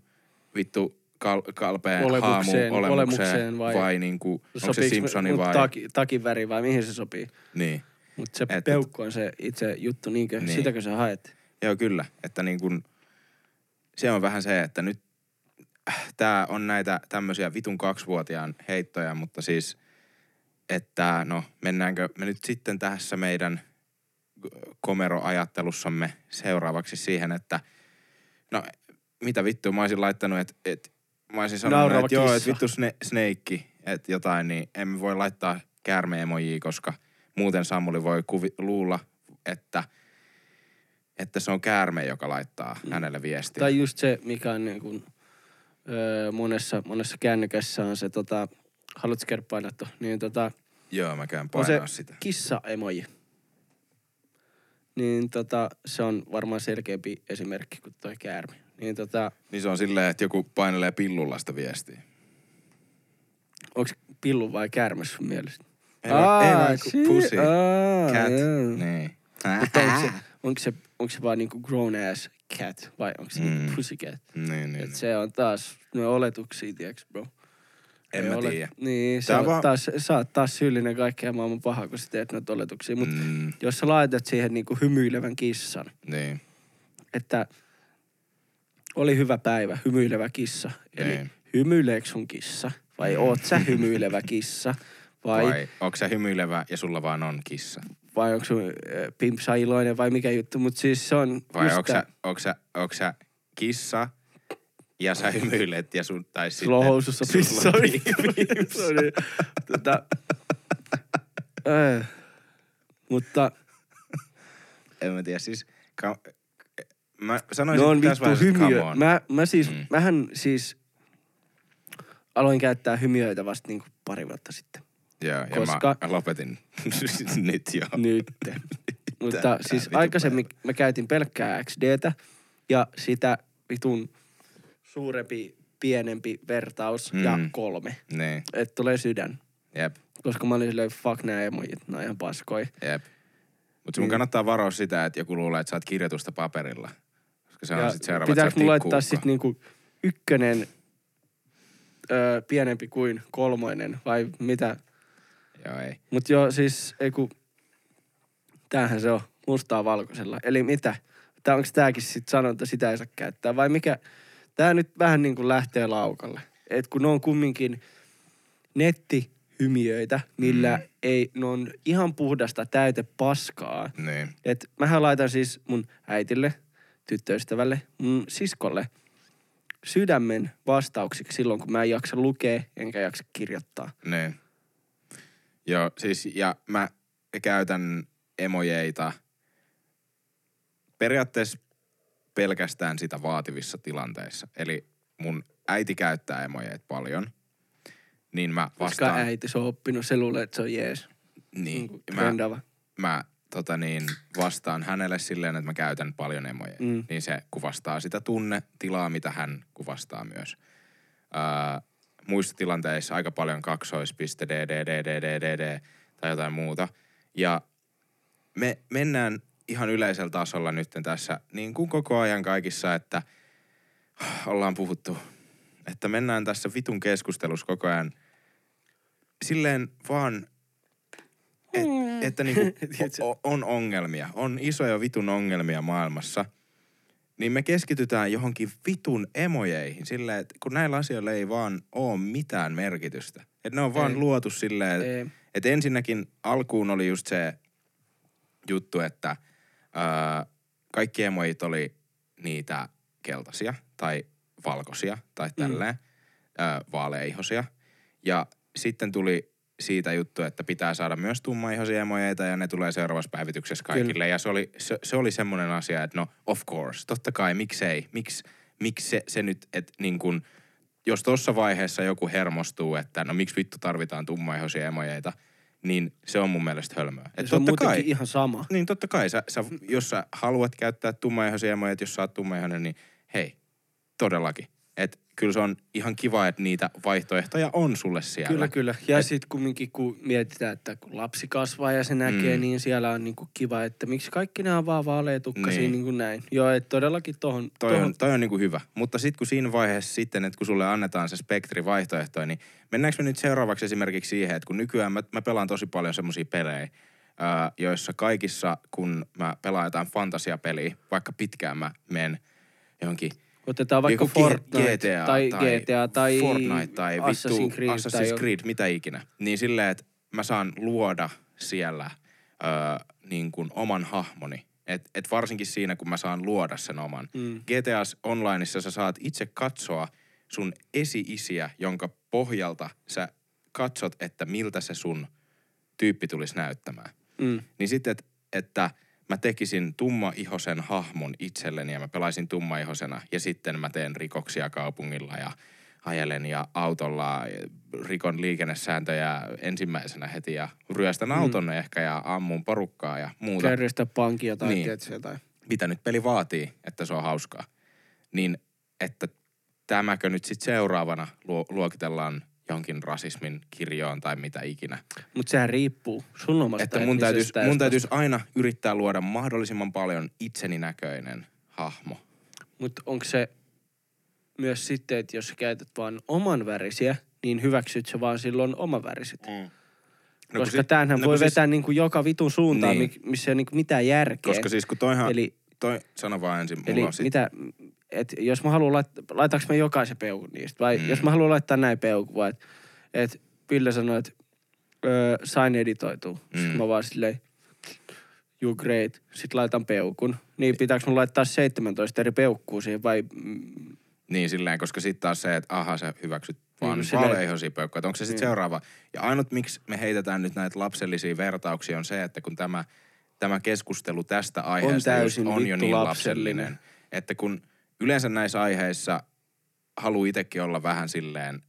vittu kal- kalpeen Olemukseen, haamu olemukseen, olemukseen vai- vai, niin kuin, onko se Simpsoni vai... Taki, takin väri vai mihin se sopii? Niin. Mutta se Et- peukku on se itse juttu, niinkö? Niin. Sitäkö sä haet? Joo, kyllä. Että niin kun, se on vähän se, että nyt tämä on näitä tämmöisiä vitun kaksivuotiaan heittoja, mutta siis, että no mennäänkö me nyt sitten tässä meidän komeroajattelussamme seuraavaksi siihen, että no mitä vittua mä olisin laittanut, että, että mä olisin sanonut, Naurava että joo, että kissa. vittu sne, snake, että jotain, niin emme voi laittaa käärme koska muuten Samuli voi kuvi, luulla, että että se on käärme, joka laittaa hänelle viestiä. Tai just se, mikä on niin kuin öö, monessa, monessa kännykässä on se tota, haluatko painattu, niin tota, Joo, mä käyn on se painaa sitä. kissa-emoji. Niin tota, se on varmaan selkeämpi esimerkki kuin toi käärme. Niin tota, Niin se on silleen, että joku painelee pillullasta viestiä. onks pillu vai käärme sun mielestä? Ei ei vaan ku- pussy, Aa, cat, joo. niin. Mutta onko se, onko se, onko se vaan niinku grown ass cat vai onko se Mm. niinku pussy cat? Niin, niin. Et se on taas, ne oletuksia, tiiäks bro. En mä tiedä. Niin, Tää on vaan- taas, sä oot taas syyllinen kaikkea maailman pahaa, kun sä teet noita oletuksia. Mutta Mm, jos sä laitat siihen niinku hymyilevän kissan, niin, että oli hyvä päivä, hymyilevä kissa. Eli Niin. hymyileekö sun kissa? Vai Mm. oot sä hymyilevä kissa? Vai, vai, onko sä hymyilevä ja sulla vaan on kissa? vai onko sun äh, pimpsa iloinen vai mikä juttu? Mutta siis se on Vai onko sä, onko, sä, onko sä kissa ja sä hymyilet ja sun, tai sitten... Sulla on housussa Sori. pimpsa. Sori. Tota, äh. Mutta En mä tiedä, siis... Ka, mä sanoisin ne on tässä vittu hymiö. Mä, mä siis, Mm. mähän siis aloin käyttää hymiöitä vasta niinku pari vuotta sitten. Joo, ja koska- mä lopetin nyt jo. Nyt. Mutta siis aikaisemmin mä käytin pelkkää XDtä ja sitä vitun suurempi, pienempi vertaus mm. ja Mm. kolme. Niin, Että tulee sydän. jep, Koska mä olin silleen, fuck nää emojit, nää on ihan paskoi. jep. Mutta sun Niin. kannattaa varoa sitä, että joku luulee, että sä oot kirjoitusta paperilla. Koska se on Ja sit seuraava, pitääkö oot laittaa sit niinku ykkönen öö, pienempi kuin kolmoinen vai mitä? Joo, ei. Mut joo, siis ei ku... Tämähän se on mustaa valkoisella. Eli mitä? Tää onks tääkin sit sanonta, sitä ei saa käyttää? Vai mikä? Tää nyt vähän niinku lähtee laukalle. Et kun ne on kumminkin nettihymiöitä, millä Mm. mm. ei, ne on ihan puhdasta täyte paskaa. Niin, Et mähän laitan siis mun äitille, tyttöystävälle, mun siskolle sydämen vastauksiksi silloin, kun mä en jaksa lukea enkä jaksa kirjoittaa. niin. Joo, siis ja mä käytän emojeita periaatteessa pelkästään sitä vaativissa tilanteissa. Eli mun äiti käyttää emojeita paljon, niin mä Koska vastaan... äiti se on oppinut, se luulee, että se on jees. Niin, Niin, mä, trendava. mä tota niin, vastaan hänelle silleen, että mä käytän paljon emoja. Mm. Niin se kuvastaa sitä tunnetilaa, mitä hän kuvastaa myös. Ää, muissa tilanteissa aika paljon kaksoispiste, d, d, d, d, d, d, d, tai jotain muuta. Ja me mennään ihan yleisellä tasolla nyt tässä, niin kuin koko ajan kaikissa, että ollaan puhuttu, että mennään tässä vitun keskustelussa koko ajan silleen vaan et, että niinku on ongelmia, on isoja vitun ongelmia maailmassa, niin me keskitytään johonkin vitun emojeihin silleen, että kun näillä asioilla ei vaan ole mitään merkitystä. Että ne on vaan Ei. luotu silleen, että ensinnäkin alkuun oli just se juttu, että ää, kaikki emojit oli niitä keltaisia tai valkoisia tai tälleen, mm. ää, vaaleihosia. Ja sitten tuli siitä juttu, että pitää saada myös tummaihoisia emojeita ja ne tulee seuraavassa päivityksessä kaikille. Kyllä. Ja se oli, se, se oli semmoinen asia, että no of course, totta kai, miksei, miksi miksi se, se nyt, että niin kun, jos tuossa vaiheessa joku hermostuu, että no miksi vittu tarvitaan tummaihoisia emojeita, niin se on mun mielestä hölmöä. Et se on muutenkin kai, ihan sama. niin totta kai, sä, sä, jos sä haluat käyttää tummaihoisia emoja, jos sä oot tummaihoinen, niin hei, todellakin. Et kyllä se on ihan kiva, että niitä vaihtoehtoja on sulle siellä. Kyllä, kyllä. Ja Et- sitten kumminkin, kun mietitään, että kun lapsi kasvaa ja se näkee, Mm. niin siellä on niinku kiva, että miksi kaikki nämä on vaan vaaleatukkaisia Niin. niin. kuin näin. Joo, että todellakin tohon, Toi tohon on, toi on niinku hyvä. Mutta sitten kun siinä vaiheessa sitten, että kun sulle annetaan se spektri vaihtoehtoja, niin mennäänkö me nyt seuraavaksi esimerkiksi siihen, että kun nykyään mä, mä pelaan tosi paljon semmoisia pelejä, ää, joissa kaikissa, kun mä pelaan jotain fantasiapeliä, vaikka pitkään mä menen johonkin otetaan vaikka G- Fortnite GTA tai, GTA tai Fortnite tai vittu Assassin's Creed. Assassin's tai Creed, mitä ikinä. Niin silleen, että mä saan luoda siellä öö, niin kuin oman hahmoni. Et, et varsinkin siinä, kun mä saan luoda sen oman. Mm. GTAs Onlineissa sä saat itse katsoa sun esi-isiä, jonka pohjalta sä katsot, että miltä se sun tyyppi tulisi näyttämään. Mm. Niin sitten, et, että mä tekisin tummaihosen hahmon itselleni ja mä pelaisin tummaihosena ja sitten mä teen rikoksia kaupungilla ja ajelen ja autolla rikon liikennesääntöjä ensimmäisenä heti ja ryöstän auton mm. ehkä ja ammun porukkaa ja muuta. Kärjestä pankia tai Niin. jotain. Mitä nyt peli vaatii, että se on hauskaa. Niin että tämäkö nyt sitten seuraavana luo, luokitellaan johonkin rasismin kirjoon tai mitä ikinä. Mutta sehän riippuu sun omasta Että mun täytyisi, mun täytyisi taustasta. aina yrittää luoda mahdollisimman paljon itseni näköinen hahmo. Mutta onko se myös sitten, että jos sä käytät vaan oman värisiä, niin hyväksyt sä vaan silloin oman väriset? Mm. No, Koska tämähän no, voi kun vetää niin kuin joka vitun suuntaan, Niin. niin. missä ei ole niin kuin mitään järkeä. Koska siis kun toihan, Eli, toi, sano vaan ensin, mulla eli on sit, mitä, et jos mä haluan laittaa, laitaanko mä jokaisen peukun niistä? Vai Mm. jos mä haluan laittaa näin peukun, vai että et Ville sanoi, että öö, sain editoitua. Mm. Sitten mä vaan silleen, you great. Sitten laitan peukun. Niin pitääkö mun laittaa 17 eri peukkuu siihen vai Niin silleen, koska sitten taas se, että aha, sä hyväksyt vaan Niin, niin, silleen- vaaleihosia peukkoja. Että onko se sitten Niin. seuraava? Ja ainut, miksi me heitetään nyt näitä lapsellisia vertauksia, on se, että kun tämä, tämä keskustelu tästä aiheesta täysin just on jo niin lapsellinen. lapsellinen. Että kun yleensä näissä aiheissa haluaa itsekin olla vähän silleen,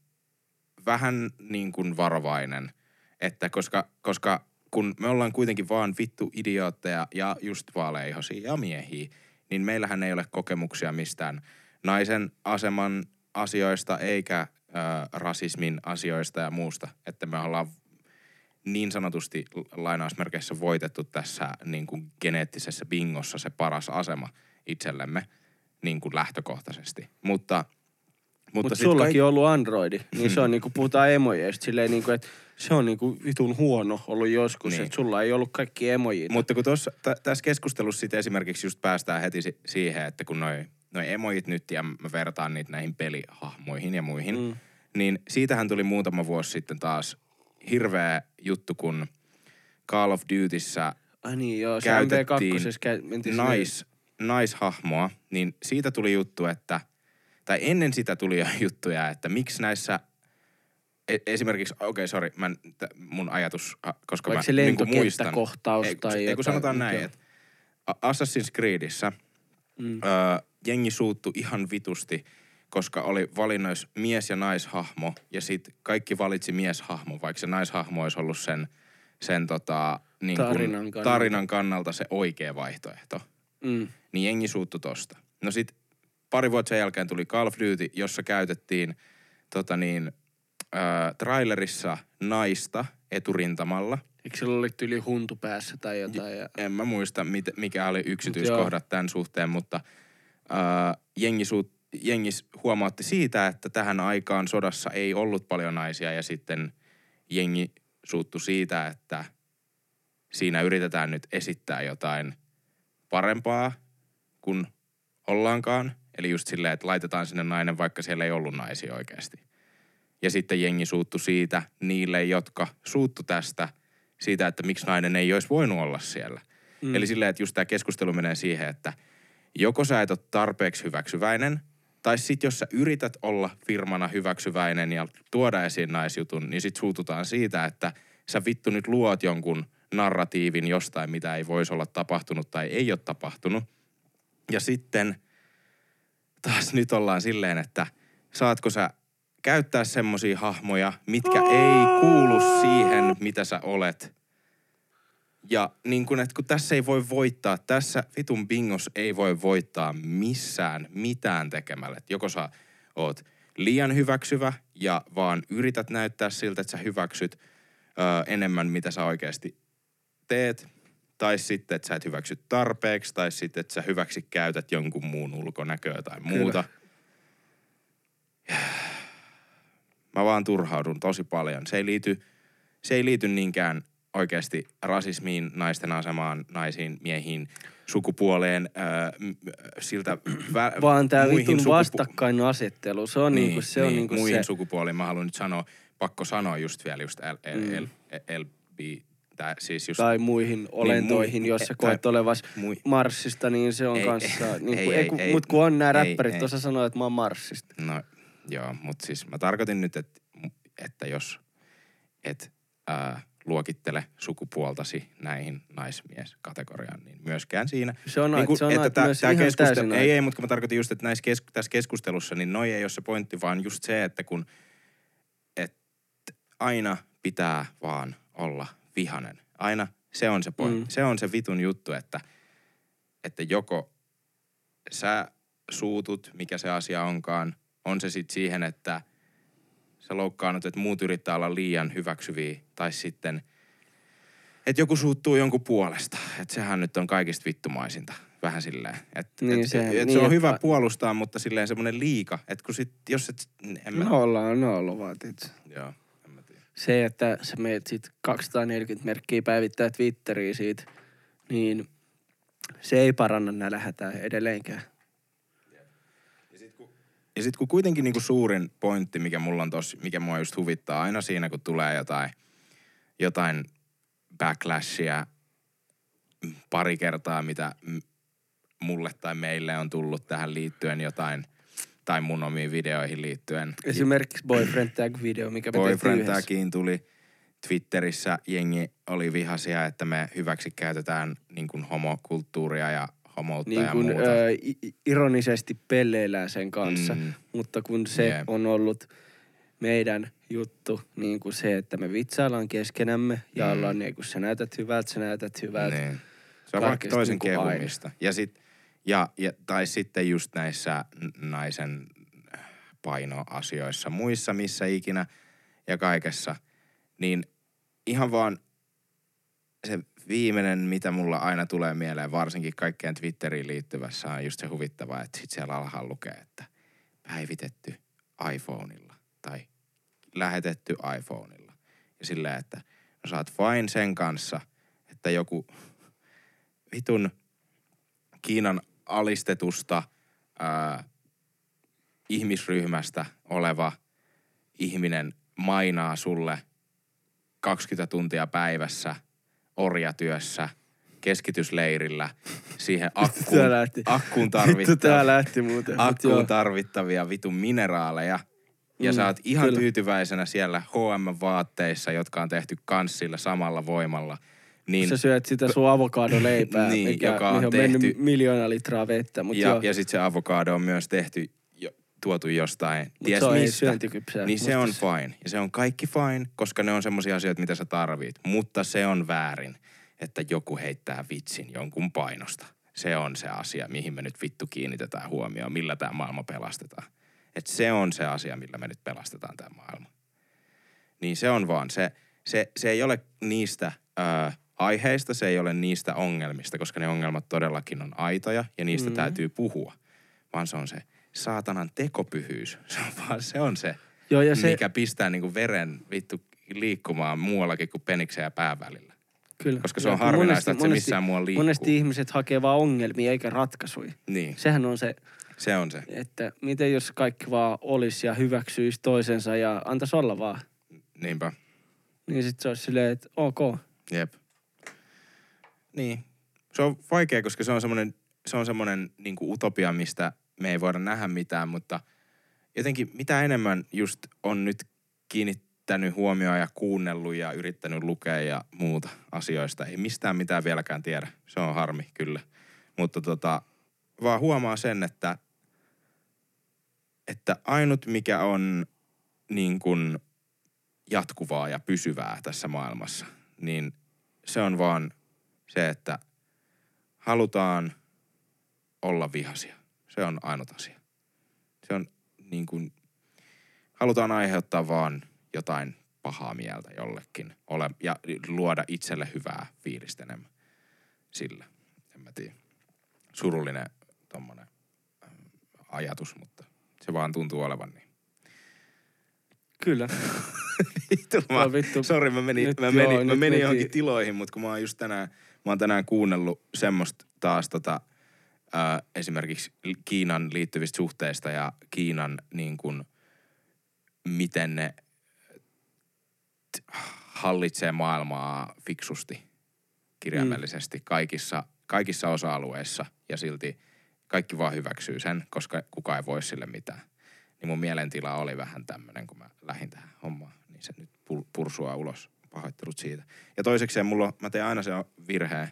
vähän niin kuin varovainen. Että koska, koska kun me ollaan kuitenkin vaan vittu idiootteja ja just vaaleihosia ja miehiä, niin meillähän ei ole kokemuksia mistään naisen aseman asioista eikä ö, rasismin asioista ja muusta. Että me ollaan niin sanotusti lainausmerkeissä voitettu tässä niin kuin geneettisessä bingossa se paras asema itsellemme niin kuin lähtökohtaisesti. Mutta, mutta sit sullakin on ollut Androidi, niin se on niinku, puhutaan emojeista silleen niinku, että se on niinku vitun huono ollut joskus, Niin. niin. että sulla ei ollut kaikki emojit. Mutta kun tuossa, t- tässä keskustelussa sitten esimerkiksi just päästään heti si- siihen, että kun noi, noi emojit nyt ja mä vertaan niitä näihin pelihahmoihin ja muihin, mm. Mm. niin siitähän tuli muutama vuosi sitten taas hirveä juttu, kun Call of Dutyssä Ai niin joo, se käytettiin MV2 käy, mentiin sinne- nais, naishahmoa, niin siitä tuli juttu, että, tai ennen sitä tuli jo juttuja, että miksi näissä, e- esimerkiksi, okei okay, t- mun ajatus, koska Vaikka mä se niin muistan. lentokenttäkohtaus Ei, tai ei, kun jotain, sanotaan näin, että Assassin's Creedissä Mm. öö, jengi suuttu ihan vitusti, koska oli valinnoissa mies- ja naishahmo, ja sitten kaikki valitsi mieshahmo, vaikka se naishahmo olisi ollut sen, sen tota, niin kun, Tarinan kannalta. tarinan kannalta se oikea vaihtoehto. Mm. Niin jengi suuttu tosta. No sit pari vuotta sen jälkeen tuli Call of Duty, jossa käytettiin tota niin, öö, trailerissa naista eturintamalla. Eikö sillä oli yli huntu päässä tai jotain? Ja... En mä muista, mit, mikä oli yksityiskohdat tämän suhteen, mutta öö, jengi, suut, jengi huomautti siitä, että tähän aikaan sodassa ei ollut paljon naisia ja sitten jengi suuttu siitä, että siinä yritetään nyt esittää jotain parempaa kuin ollaankaan. Eli just silleen, että laitetaan sinne nainen, vaikka siellä ei ollut naisia oikeasti. Ja sitten jengi suuttu siitä niille, jotka suuttu tästä, siitä, että miksi nainen ei olisi voinut olla siellä. Mm. Eli silleen, että just tämä keskustelu menee siihen, että joko sä et ole tarpeeksi hyväksyväinen, tai sitten jos sä yrität olla firmana hyväksyväinen ja tuoda esiin naisjutun, niin sit suututaan siitä, että sä vittu nyt luot jonkun narratiivin jostain, mitä ei voisi olla tapahtunut tai ei ole tapahtunut. Ja sitten taas nyt ollaan silleen, että saatko sä käyttää semmosia hahmoja, mitkä ei kuulu siihen, mitä sä olet. Ja niin kun, että kun tässä ei voi voittaa, tässä vitun bingos ei voi voittaa missään mitään tekemällä. Et joko sä oot liian hyväksyvä ja vaan yrität näyttää siltä, että sä hyväksyt ö, enemmän, mitä sä oikeasti teet. Tai sitten, että sä et hyväksy tarpeeksi, tai sitten, että sä hyväksi käytät jonkun muun ulkonäköä tai muuta. Mä vaan turhaudun tosi paljon. Se ei liity, se ei liity niinkään oikeasti rasismiin, naisten asemaan, naisiin, miehiin, sukupuoleen, ää, siltä vä- Vaan tää muihin vitun sukupu- vastakkainasettelu, se on niinku, se on niinku muihin se. sukupuoliin. Mä haluan nyt sanoa, pakko sanoa just vielä just L, L, Mm. L, L, B, tää siis just Tai muihin olentoihin, mui- jos sä koet tai- olevas mui, Marssista, niin se on Ei, kanssa... ei, niin ei, kuin, ei, ei, ei, mut kun on nämä räppärit, tuossa sanoo, että mä oon Marssista. No joo, mutta siis mä tarkoitin nyt, että, että jos et, ää, luokittele sukupuoltasi näihin naismies-kategoriaan, niin myöskään siinä. Se on, niin kuin, se on että tää, myös tää keskustelu, ei, ei, mutta kun mä tarkoitin just, että näissä kes, tässä keskustelussa, niin noi ei ole se pointti, vaan just se, että kun, että aina pitää vaan olla vihanen. Aina se on se pointti. Mm. Se on se vitun juttu, että, että joko sä suutut, mikä se asia onkaan, on se sitten siihen, että sä loukkaannut, että muut yrittää olla liian hyväksyviä, tai sitten, että joku suuttuu jonkun puolesta. Että sehän nyt on kaikista vittumaisinta. Vähän silleen. Että Niin et, se- et, niin, se on että- hyvä puolustaa, mutta silleen semmoinen liika. Että kun sit, jos et, en mä, No ollaan, no ollut vaan, tietysti. joo. Se, että sä meet sit 240 merkkiä päivittää Twitteriä siitä, niin se ei paranna nälhätää edelleenkään. Ja sitten kun kuitenkin niinku suurin pointti, mikä mulla on tossa, mikä mua just huvittaa aina siinä, kun tulee jotain, jotain backlashia pari kertaa, mitä mulle tai meille on tullut tähän liittyen jotain, tai mun omiin videoihin liittyen. Esimerkiksi Boyfriend Tag-video, mikä Boyfriend tagiin tuli Twitterissä, jengi oli vihaisia, että me hyväksi käytetään niin kuin homokulttuuria ja homoutta Niin ja kun, muuta. ö, ironisesti pelleillään sen kanssa, Mm. mutta kun se Jep. on ollut meidän juttu, niin kuin se, että me vitsaillaan keskenämme ja Mm. ollaan niin kuin sä näytät hyvältä, sä näytät hyvältä. Niin. Se on vaikka toisen aina. kehumista. Ja sit, ja, ja, tai sitten just näissä naisen painoasioissa, muissa missä ikinä ja kaikessa, niin ihan vaan se viimeinen, mitä mulla aina tulee mieleen, varsinkin kaikkeen Twitteriin liittyvässä, on just se huvittava, että sit siellä alhaalla lukee, että päivitetty iPhoneilla tai lähetetty iPhoneilla. Ja silleen, että no oot vain sen kanssa, että joku vitun Kiinan alistetusta ää, ihmisryhmästä oleva ihminen mainaa sulle 20 tuntia päivässä orjatyössä keskitysleirillä siihen akkuun, akkuun, tarvittavia, lähti muuten. akkuun tarvittavia vitun mineraaleja. Ja Mm, sä oot ihan kyllä. tyytyväisenä siellä H&M-vaatteissa, jotka on tehty kanssilla samalla voimalla. Niin, Sä syöt sitä sun avokadoleipää, Niin, mikä, joka on on tehty- mennyt miljoona litraa vettä. Mut ja, joo, ja sitten se avokado on myös tehty, jo, tuotu jostain, mut ties se on mistä. syöntikypsää. Niin se on fine. Ja se on kaikki fine, koska ne on semmoisia asioita, mitä sä tarvit. Mutta se on väärin, että joku heittää vitsin jonkun painosta. Se on se asia, mihin me nyt vittu kiinnitetään huomioon, millä tämä maailma pelastetaan. Et se on se asia, millä me nyt pelastetaan tämä maailma. Niin se on vaan. Se, se, se ei ole niistä ö, aiheista, se ei ole niistä ongelmista, koska ne ongelmat todellakin on aitoja ja niistä Mm. täytyy puhua. Vaan se on se saatanan tekopyhyys. Se on vaan se, on se Joo, ja se, mikä pistää niinku veren vittu liikkumaan muuallakin kuin peniksen ja pään välillä. kyllä. Koska se on harvinaista, että se missään muualla liikkuu. Monesti ihmiset hakee vaan ongelmia eikä ratkaisuja. Niin, Sehän on se, se on se. että miten jos kaikki vaan olisi ja hyväksyisi toisensa ja antaisi olla vaan. Niinpä. Niin sit se olisi silleen, että ok. Jep. Niin. Se on vaikea, koska se on semmoinen, se on semmoinen niin utopia, mistä me ei voida nähdä mitään, mutta jotenkin mitä enemmän just on nyt kiinnittänyt huomioon ja kuunnellut ja yrittänyt lukea ja muuta asioista. Ei mistään mitään vieläkään tiedä. Se on harmi, kyllä. Mutta tota, vaan huomaa sen, että, että ainut mikä on niin kuin jatkuvaa ja pysyvää tässä maailmassa, niin se on vaan se, että halutaan olla vihasia. Se on ainut asia. Se on niin kuin, halutaan aiheuttaa vaan jotain pahaa mieltä jollekin ole, ja luoda itselle hyvää fiilistä enemmän sillä. En mä tiedä. Surullinen tommonen ähm, ajatus, mutta se vaan tuntuu olevan niin. Kyllä. Vittu, mä, Toi vittu. Sori, mä menin, Nyt mä joo, menin, mä nyt menin johonkin tiloihin, mutta kun mä oon just tänään, mä oon tänään kuunnellut semmoista taas tota, ää, esimerkiksi Kiinan liittyvistä suhteista ja Kiinan niin kuin, miten ne t- hallitsee maailmaa fiksusti, kirjaimellisesti Mm. kaikissa, kaikissa osa-alueissa ja silti kaikki vaan hyväksyy sen, koska kukaan ei voi sille mitään. Niin mun mielentila oli vähän tämmönen, kun mä lähdin tähän hommaan, niin se nyt pursua ulos pahoittelut siitä. Ja toisekseen mulla, mä teen aina se virheen,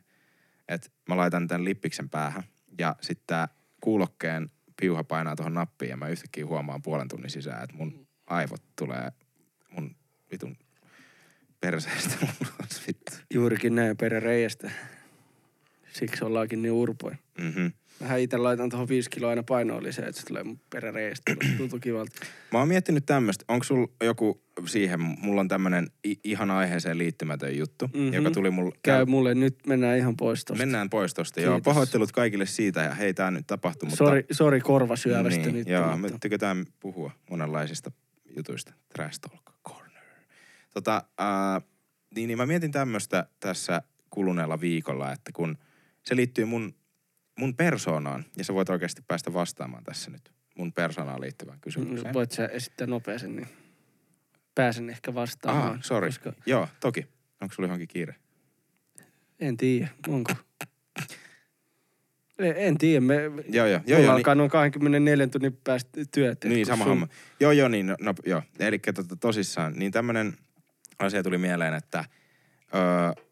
että mä laitan tämän lippiksen päähän ja sitten tää kuulokkeen piuha painaa tuohon nappiin ja mä yhtäkkiä huomaan puolen tunnin sisään, että mun aivot tulee mun vitun perseestä ulos vittu. Juurikin näin peräreiästä. Siksi ollaankin niin urpoja. Mm-hmm. Vähän itse laitan tuohon viisi kiloa aina painoa lisää, että se tulee mun peräreiästä. Tuntuu kivalta. Mä oon miettinyt tämmöistä, onko sul joku siihen, mulla on tämmönen ihan aiheeseen liittymätön juttu, Mhm. mm-hmm. joka tuli mulle... Käy mulle, nyt mennään ihan pois tosta. Mennään pois tosta. Joo, Kiitos. pahoittelut kaikille siitä ja hei, tää nyt tapahtui, mutta... Sori, sori korvasyövästä niin, nyt. Joo, me mutta- tykätään puhua monenlaisista jutuista. Trash Talk Corner. Tota, ää, niin, niin mä mietin tämmöistä tässä kuluneella viikolla, että kun se liittyy mun, mun persoonaan, ja sä voit oikeasti päästä vastaamaan tässä nyt mun persoonaan liittyvään kysymykseen. Voit sä esittää nopeasti, niin pääsen ehkä vastaamaan. Ah, sorry. Koska Joo, toki. Onko sulla johonkin kiire? en tiedä, onko. En, tiedä, me, Joo, joo. Joo, joo, joo alkaa noin 24 tunnin päästä työt. niin, niin sama sun- homma. Joo, joo, niin, no, no joo. Eli tota, tosissaan, niin tämmönen asia tuli mieleen, että öö,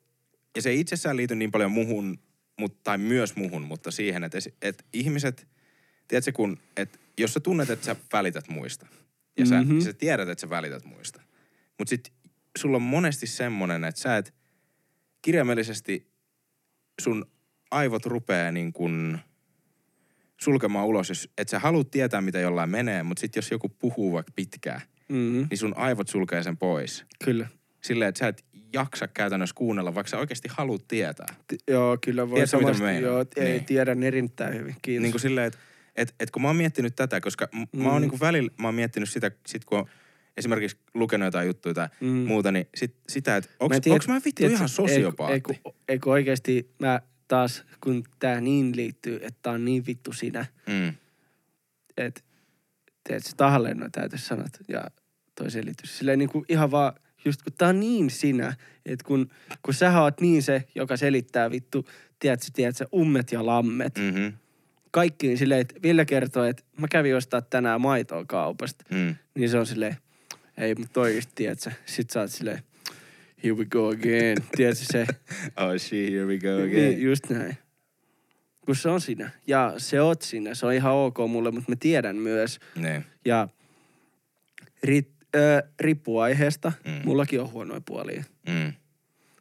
ja se ei itsessään liity niin paljon muhun, mut, tai myös muhun, mutta siihen, että, että ihmiset, tiedätkö kun, että jos sä tunnet, että sä välität muista, ja sä, Mhm. sä tiedät, että sä välität muista, mutta sit sulla on monesti semmonen, että sä et kirjaimellisesti sun aivot rupee niin kuin sulkemaan ulos, jos, että sä haluat tietää, mitä jollain menee, mutta sitten jos joku puhuu vaikka pitkään, Mm-hmm. niin sun aivot sulkee sen pois. Kyllä. Silleen, että sä et jaksa käytännössä kuunnella, vaikka sä oikeasti haluat tietää. T- joo, kyllä voi Tiedätkö, mitä samasta, meinaan? joo, ei, Niin. tiedän erittäin hyvin. Kiitos. Niin kuin silleen, että et, et kun mä oon miettinyt tätä, koska m- Mm. mä oon niin kuin välillä, mä oon miettinyt sitä, sit kun on esimerkiksi lukenut jotain juttuja tai Mm. muuta, niin sit, sitä, että onks, Mä en tiedä- onks mä vittu tiedätkö, ihan sosiopaatti? Eikö, eikö, eikö oikeasti mä taas, kun tää niin liittyy, että tää on niin vittu sinä, Mm. että teet se tahalleen noin täytössanat ja toi selitys. Silleen niin kuin ihan vaan, just kun tää on niin sinä, että kun, kun sä oot niin se, joka selittää vittu, tiedätkö, tiedätkö, ummet ja lammet. Mm-hmm. Kaikki niin silleen, että Ville kertoo, että mä kävin ostaa tänään maitoa kaupasta. Mm. Niin se on silleen, ei, mutta oikeesti, tiedätkö, sit sä oot silleen, here we go again. tiedätkö se? Oh shit, here we go again. Niin, just näin. Kun se on sinä. Ja se oot sinä. Se on ihan ok mulle, mutta mä tiedän myös. Niin. Ja ri, ö, riippuu aiheesta. Mm. Mm. Mullakin on huonoja puolia. Mm.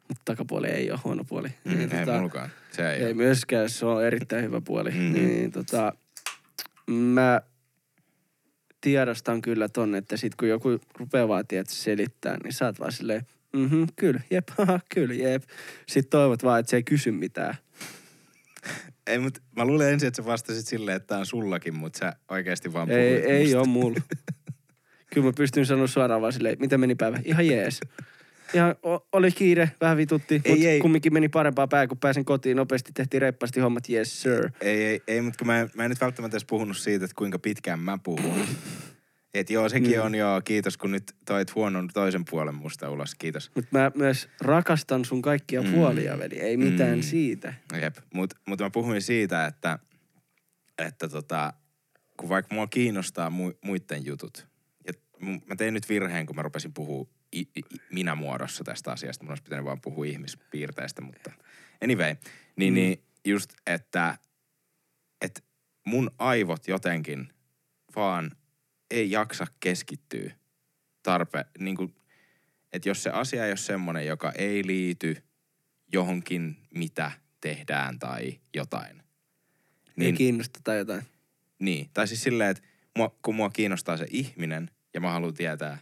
Mutta takapuoli ei ole huono puoli. Mm. Niin, ei tota, mulkaan. Se ei, ei ei myöskään, se on erittäin hyvä puoli. Mm-hmm. Niin tota, mä tiedostan kyllä ton, että sit kun joku rupeaa vaan tiedät, selittää, niin sä oot vaan silleen, mhm, kyllä, jep, haha, kyllä, jep. Sitten toivot vaan, että se ei kysy mitään. Ei, mutta mä luulen ensin, että sä vastasit silleen, että tää on sullakin, mutta sä oikeasti vaan Ei, puhuit ei musta. ole mulla. Kyllä mä pystyn sanoa suoraan vaan silleen, mitä meni päivä? Ihan jees. Ihan o- oli kiire, vähän vitutti, mutta kumminkin meni parempaa pää, kun pääsin kotiin nopeasti, tehtiin reippaasti hommat, yes sir. Ei, ei, ei mutta kun mä, en- mä en nyt välttämättä edes puhunut siitä, että kuinka pitkään mä puhun. Et joo, sekin Mm. on joo, kiitos kun nyt toit huonon toisen puolen musta ulos, kiitos. Mutta mä myös rakastan sun kaikkia Mm. puolia, veli. Ei mitään Mm. siitä. Jep, mutta mut mä puhuin siitä, että, että tota, kun vaikka mua kiinnostaa mu, muiden jutut, mä tein nyt virheen, kun mä rupesin puhua i, i, minä muodossa tästä asiasta. Mun olisi pitänyt vaan puhua ihmispiirteistä, mutta anyway. Niin, Mm. niin just, että, että mun aivot jotenkin vaan ei jaksa keskittyä tarpe, niin kuin, että jos se asia ei ole semmoinen, joka ei liity johonkin, mitä tehdään tai jotain. Niin. Ei kiinnosta tai jotain. niin. Tai siis silleen, että mua, kun mua kiinnostaa se ihminen ja mä haluan tietää,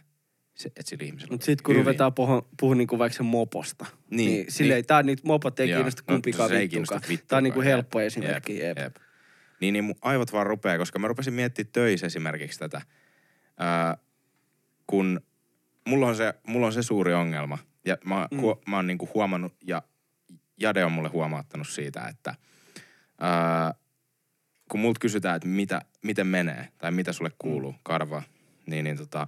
se, että sillä ihmisellä Mutta sitten kun hyvin. ruvetaan puhua, puhua niinku vaikka sen moposta. Niin, niin silleen, niin. tää niitä mopot ei Joo, kiinnosta no, kumpikaan kiinnosta vittuakaan, Tää on niinku helppo jep, esimerkki. Jep. Jep. Niin, niin mun aivot vaan rupeaa, koska mä rupesin miettimään töissä esimerkiksi tätä. Ää, kun mulla on, se, mulla on se suuri ongelma. Ja mä, mm. Mm. huo, mä oon niinku huomannut, ja Jade on mulle huomauttanut siitä, että ää, kun multa kysytään, että mitä, miten menee, tai mitä sulle kuuluu, karva, niin, niin tota,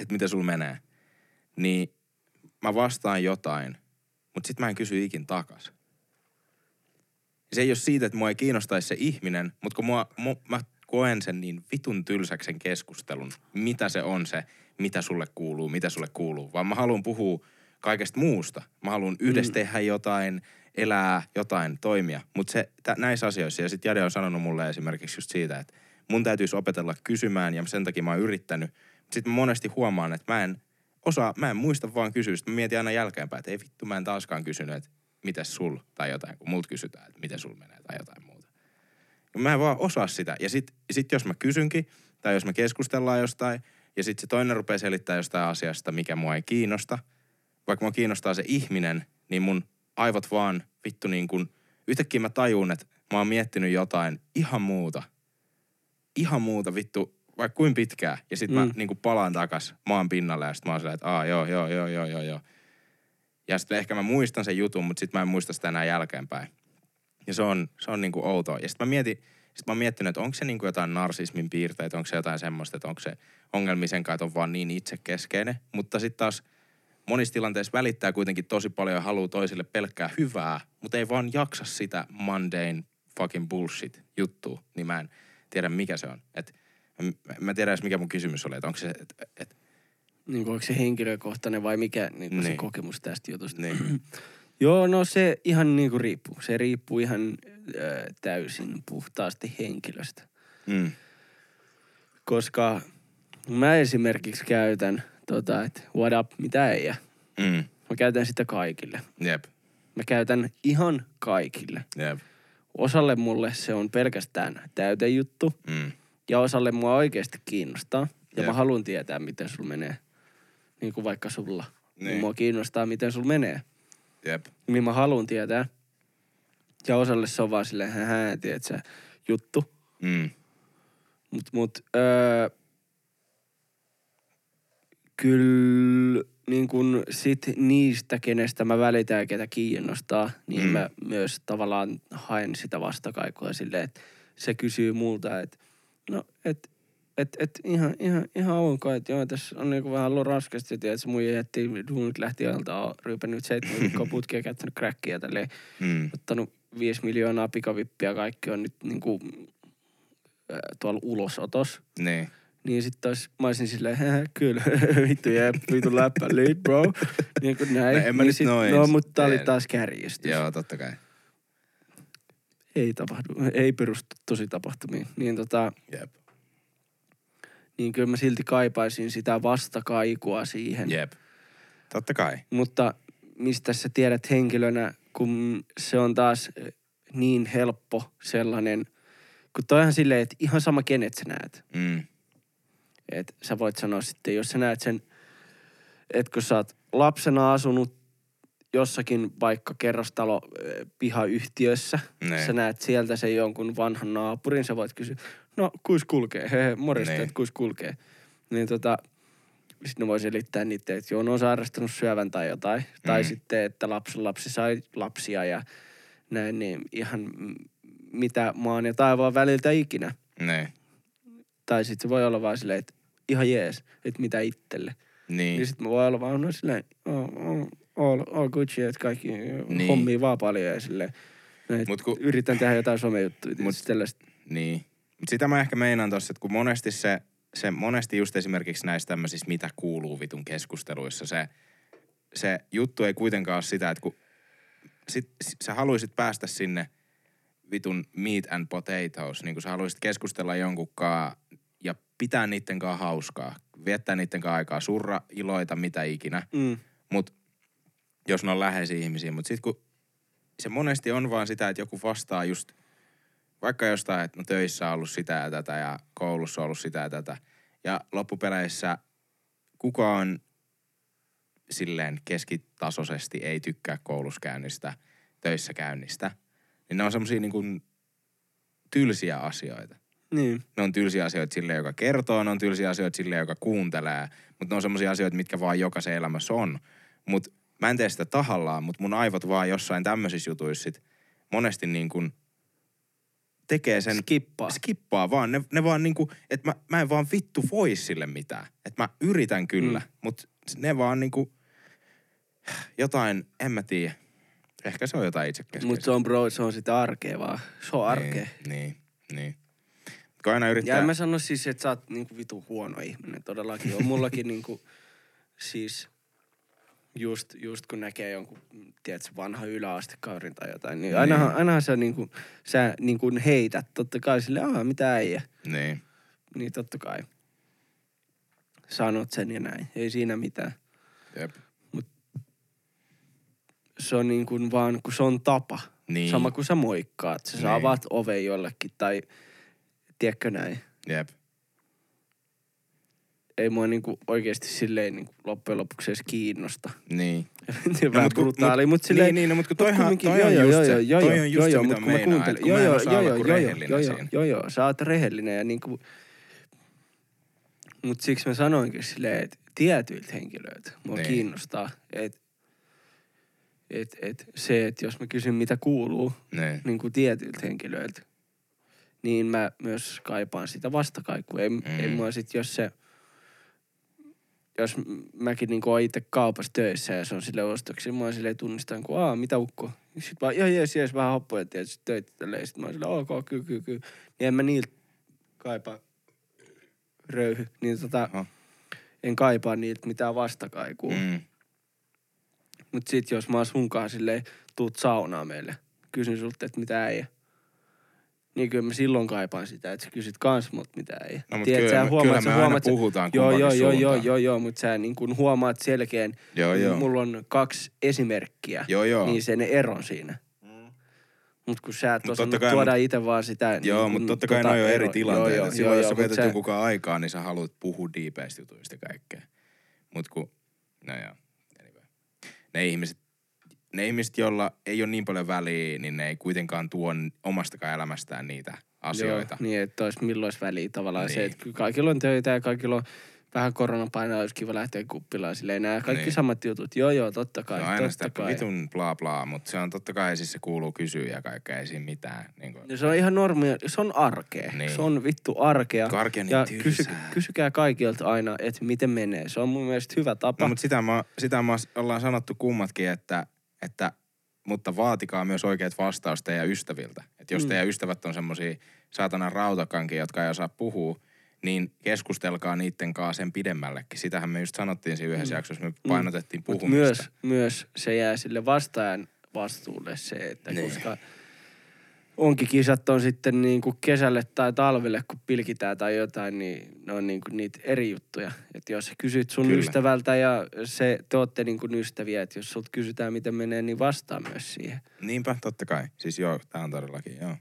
että miten sulla menee, niin mä vastaan jotain, mutta sit mä en kysy ikin takas se ei ole siitä, että mua ei kiinnostaisi se ihminen, mutta kun mua, mu, mä koen sen niin vitun tylsäksi sen keskustelun, mitä se on se, mitä sulle kuuluu, mitä sulle kuuluu. Vaan mä haluan puhua kaikesta muusta. Mä haluan yhdessä mm. tehdä jotain, elää jotain, toimia. Mutta se tä, näissä asioissa, ja sitten Jade on sanonut mulle esimerkiksi just siitä, että mun täytyisi opetella kysymään, ja sen takia mä oon yrittänyt. Sitten mä monesti huomaan, että mä en osaa, mä en muista vaan kysyä. Sitten mä mietin aina jälkeenpäin, että ei vittu, mä en taaskaan kysynyt, että miten sul tai jotain, kun multa kysytään, että miten sul menee tai jotain muuta. Ja mä en vaan osaa sitä. Ja sit, sit jos mä kysynkin, tai jos me keskustellaan jostain, ja sitten se toinen rupeaa selittämään jostain asiasta, mikä mua ei kiinnosta, vaikka mua kiinnostaa se ihminen, niin mun aivot vaan vittu niin kuin, yhtäkkiä mä tajun, että mä oon miettinyt jotain ihan muuta. Ihan muuta vittu, vaikka kuin pitkään. Ja sitten mm. mä niin kuin palaan takas maan pinnalle ja sitten mä oon silleen, että aa joo, joo, joo, joo, joo, joo. Ja sitten ehkä mä muistan sen jutun, mutta sitten mä en muista sitä enää jälkeenpäin. Ja se on, se on niin kuin outoa. Ja sitten mä mietin, sitten mä oon miettinyt, että onko se niin kuin jotain narsismin piirteitä, onko se jotain semmoista, että onko se ongelmisen kai on vaan niin itsekeskeinen. Mutta sitten taas monissa tilanteissa välittää kuitenkin tosi paljon ja haluaa toisille pelkkää hyvää, mutta ei vaan jaksa sitä mundane fucking bullshit juttua, niin mä en tiedä mikä se on. Et, mä, mä tiedän edes mikä mun kysymys oli, että onko se, että et, Niin kuin, onko se henkilökohtainen vai mikä niin kuin se Niin. kokemus tästä jutusta? niin, Joo, no se ihan niin kuin riippuu. Se riippuu ihan äh, täysin puhtaasti henkilöstä. mm, Koska mä esimerkiksi käytän tota, että what up, mitä ei. mm, Mä käytän sitä kaikille. jep, Mä käytän ihan kaikille. jep, Osalle mulle se on pelkästään täytejuttu mm, ja osalle mua oikeasti kiinnostaa. Ja Jep. mä haluan tietää, miten sulla menee. Niin kuin vaikka sulla. Niin. Niin. Mua kiinnostaa, miten sulla menee. jep, Niin mä haluan tietää. Ja osalle se on vaan silleen, hää, tiedät sä, juttu. mm, Mut, mut öö, kyllä niin kun sit niistä, kenestä mä välitän ja ketä kiinnostaa, niin Mm. mä myös tavallaan haen sitä vastakaikua silleen, että se kysyy multa, että no, et, et, et ihan, ihan, ihan ok, että joo, tässä on niinku vähän ollut raskasti, että se muija jätti, duunit lähti ajalta, on ryypännyt seitsemän viikkoa putkia, käyttänyt crackia tälleen, mm, ottanut viisi miljoonaa pikavippiä, kaikki on nyt niinku äh, tuolla ulosotos. niin, Niin sit taas mä olisin silleen, "Hä, kyllä, vittu jää, vittu läppä, lead bro. Niin kuin näin. No en mä niin nyt noin. No, mutta tää oli taas kärjistys. joo, totta kai, Ei tapahdu, ei perustu tosi tapahtumiin. Niin tota, jep, niin kyllä mä silti kaipaisin sitä vastakaikua siihen. jep, totta kai, Mutta mistä sä tiedät henkilönä, kun se on taas eh, niin helppo sellainen, kun toihan silleen, että ihan sama kenet sä näet. mm, Et sä voit sanoa sitten, jos sä näet sen, että kun sä oot lapsena asunut jossakin vaikka kerrostalo pihayhtiössä, Niin. sä näet sieltä sen jonkun vanhan naapurin, sä voit kysyä, no kuis kulkee, he, he morjesta, Niin. että kuis kulkee. Niin tota, sitten ne voi selittää niitä, että joo, on sairastanut syövän tai jotain. Mm. Tai sitten, että lapsen lapsi sai lapsia ja näin, niin ihan mitä maan ja taivaan väliltä ikinä. niin, Tai sitten se voi olla vaan silleen, että ihan jees, että mitä itselle. niin, Niin sitten mä voin olla vaan no silleen, all, all, all, all good shit, kaikki Niin. hommii vaan paljon ja silleen. Näin, Mut kun- Yritän tehdä jotain somejuttuja. Mut- tällaista. Niin. Mut sitä mä ehkä meinaan tossa, että kun monesti se, se monesti just esimerkiksi näissä tämmöisissä mitä kuuluu vitun keskusteluissa, se, se juttu ei kuitenkaan ole sitä, että kun sit, sit, sä haluaisit päästä sinne vitun meat and potatoes, niin kun sä haluaisit keskustella jonkunkaan ja pitää niitten kanssa hauskaa, viettää niitten kanssa aikaa, surra, iloita, mitä ikinä, Mm. Mut jos ne on läheisiä ihmisiä. Mutta sitten kun se monesti on vaan sitä, että joku vastaa just vaikka jostain, että no töissä on ollut sitä ja tätä ja koulussa on ollut sitä ja tätä. Ja loppupeleissä kukaan silleen keskitasoisesti ei tykkää koulussa käynnistä, töissä käynnistä. Niin ne on semmosia niin kuin tylsiä asioita. Niin. Ne on tylsiä asioita sille, joka kertoo, ne on tylsiä asioita sille, joka kuuntelee, mutta ne on semmoisia asioita, mitkä vaan jokaisen elämässä on. Mutta mä en tee sitä tahallaan, mutta mun aivot vaan jossain tämmöisissä jutuissa sit monesti niin kuin tekee sen... Skippaa. Skippaa vaan. Ne, ne vaan niinku, että mä, mä en vaan vittu voi sille mitään. Että mä yritän kyllä, mm. mutta ne vaan niinku jotain, en mä tiedä. Ehkä se on jotain itsekeskeistä. Mutta se on bro, se on sitä arkea vaan. Se on arkea. Niin, niin, niin. Kun aina Ja yrittää... en mä sano siis, että sä oot niinku vitu huono ihminen. Todellakin on mullakin niinku, siis just, just kun näkee jonkun, tiedätkö, vanha yläastekaurin tai jotain, niin ainahan, ainahan sä, niinku, sä niinku heität totta kai sille, aah, mitä äijä. Niin. Niin totta kai. Sanot sen ja näin. Ei siinä mitään. Jep. Se on niin kuin vaan, kun se on tapa. Niin. Sama kuin sä moikkaat. Sä Niin. avaat oven jollekin tai tiedätkö näin. Jep. Ei mua niinku oikeesti silleen niinku loppujen lopuksi edes kiinnosta. Niin. Vähän mut kun- brutaali, mut- silleen... niin, niin, no mut kun toihan- toi on just joo, se- joo, joo, toi on just se, mitä kuuntelen- että kun mä en joo, osaa joo, olla kuin rehellinen joo, joo, siinä. joo, joo, sä oot rehellinen ja niinku... Mut siksi mä sanoinkin silleen, että tietyiltä henkilöiltä mua Niin. kiinnostaa, että et, et se, että jos mä kysyn mitä kuuluu, Niin. niin kuin tietyiltä henkilöiltä, niin mä myös kaipaan sitä vastakaikua. Ei, mm. ei mua sit, jos se, jos mäkin niinku oon itse kaupassa töissä ja se on sille ostoksia, mä oon silleen tunnistan, kun aa, mitä ukko? Sitten vaan, joo, jees, jees, vähän hoppuja, tietysti töitä tälleen. Sitten mä oon silleen, ok, kyllä, kyllä, kyllä. Niin en mä niiltä kaipaa röyhy. Niin tota, Oho. en kaipaa niiltä mitään vastakaikua. Mm. Mut sit jos mä oon sunkaan silleen, tuut saunaa meille, kysyn sulta, että mitä äijä. Niin kyllä mä silloin kaipaan sitä, että sä kysyt kans mut mitä äijä. No, mut Tiedät, kyllä sä me- huomaat- kyllä sä me aina huomaat, sä- puhutaan Joo, joo, joo, joo, joo, joo, mutta sä niin kun huomaat selkeän, Joo, joo. mulla on kaksi esimerkkiä, Joo, joo. niin sen eron siinä. Mut kun sä et Mut osannut kai, tuoda mut- itse vaan sitä. Joo, niin mutta totta kai tota noi on eri ero- tilanteita. Joo, joo, Silloin, joo, jos sä mut vietät sä- jonkun kanssa aikaa, niin sä haluat puhua diipeistä jutuista ja kaikkea. Mut kun, no joo, anyway. Ne ihmiset, ne ihmiset, joilla ei ole niin paljon väliä, niin ne ei kuitenkaan tuo omastakaan elämästään niitä asioita. Joo, niin, että olisi milloin olisi väliä tavallaan niin. se, että kaikilla on töitä ja kaikilla on vähän koronapainaa, olisi kiva lähteä kuppilaan silleen. Nämä kaikki Niin. samat jutut. Joo, joo, totta kai. No aina totta sitä kai. vitun bla bla, mutta se on totta kai siis se kuuluu kysyä ja kaikkea, ei siinä mitään. Niin kuin, Ja se on ihan normia, se on arkea. Niin. Se on vittu arkea. On niin ja tylsää. kysy, kysykää kaikilta aina, että miten menee. Se on mun mielestä hyvä tapa. No, mutta sitä, mä, sitä mä ollaan sanottu kummatkin, että, että mutta vaatikaa myös oikeat vastaus teidän ystäviltä. Että jos Mm. teidän ystävät on semmosia saatanan rautakankia, jotka ei osaa puhua, niin keskustelkaa niitten kanssa sen pidemmällekin. Sitähän me just sanottiin siinä yhdessä mm. jaksossa, me painotettiin Mut puhumista. myös, myös se jää sille vastaajan vastuulle se, että niin. koska onkin kisat on sitten niin kuin kesälle tai talvelle, kun pilkitään tai jotain, niin ne on niin kuin niitä eri juttuja. Että jos kysyt sun Kyllä. Ystävältä ja se, te ootte niin kuin ystäviä, että jos sulta kysytään miten menee, niin vastaa myös siihen. Niinpä, totta kai. Siis joo, tää on todellakin, joo.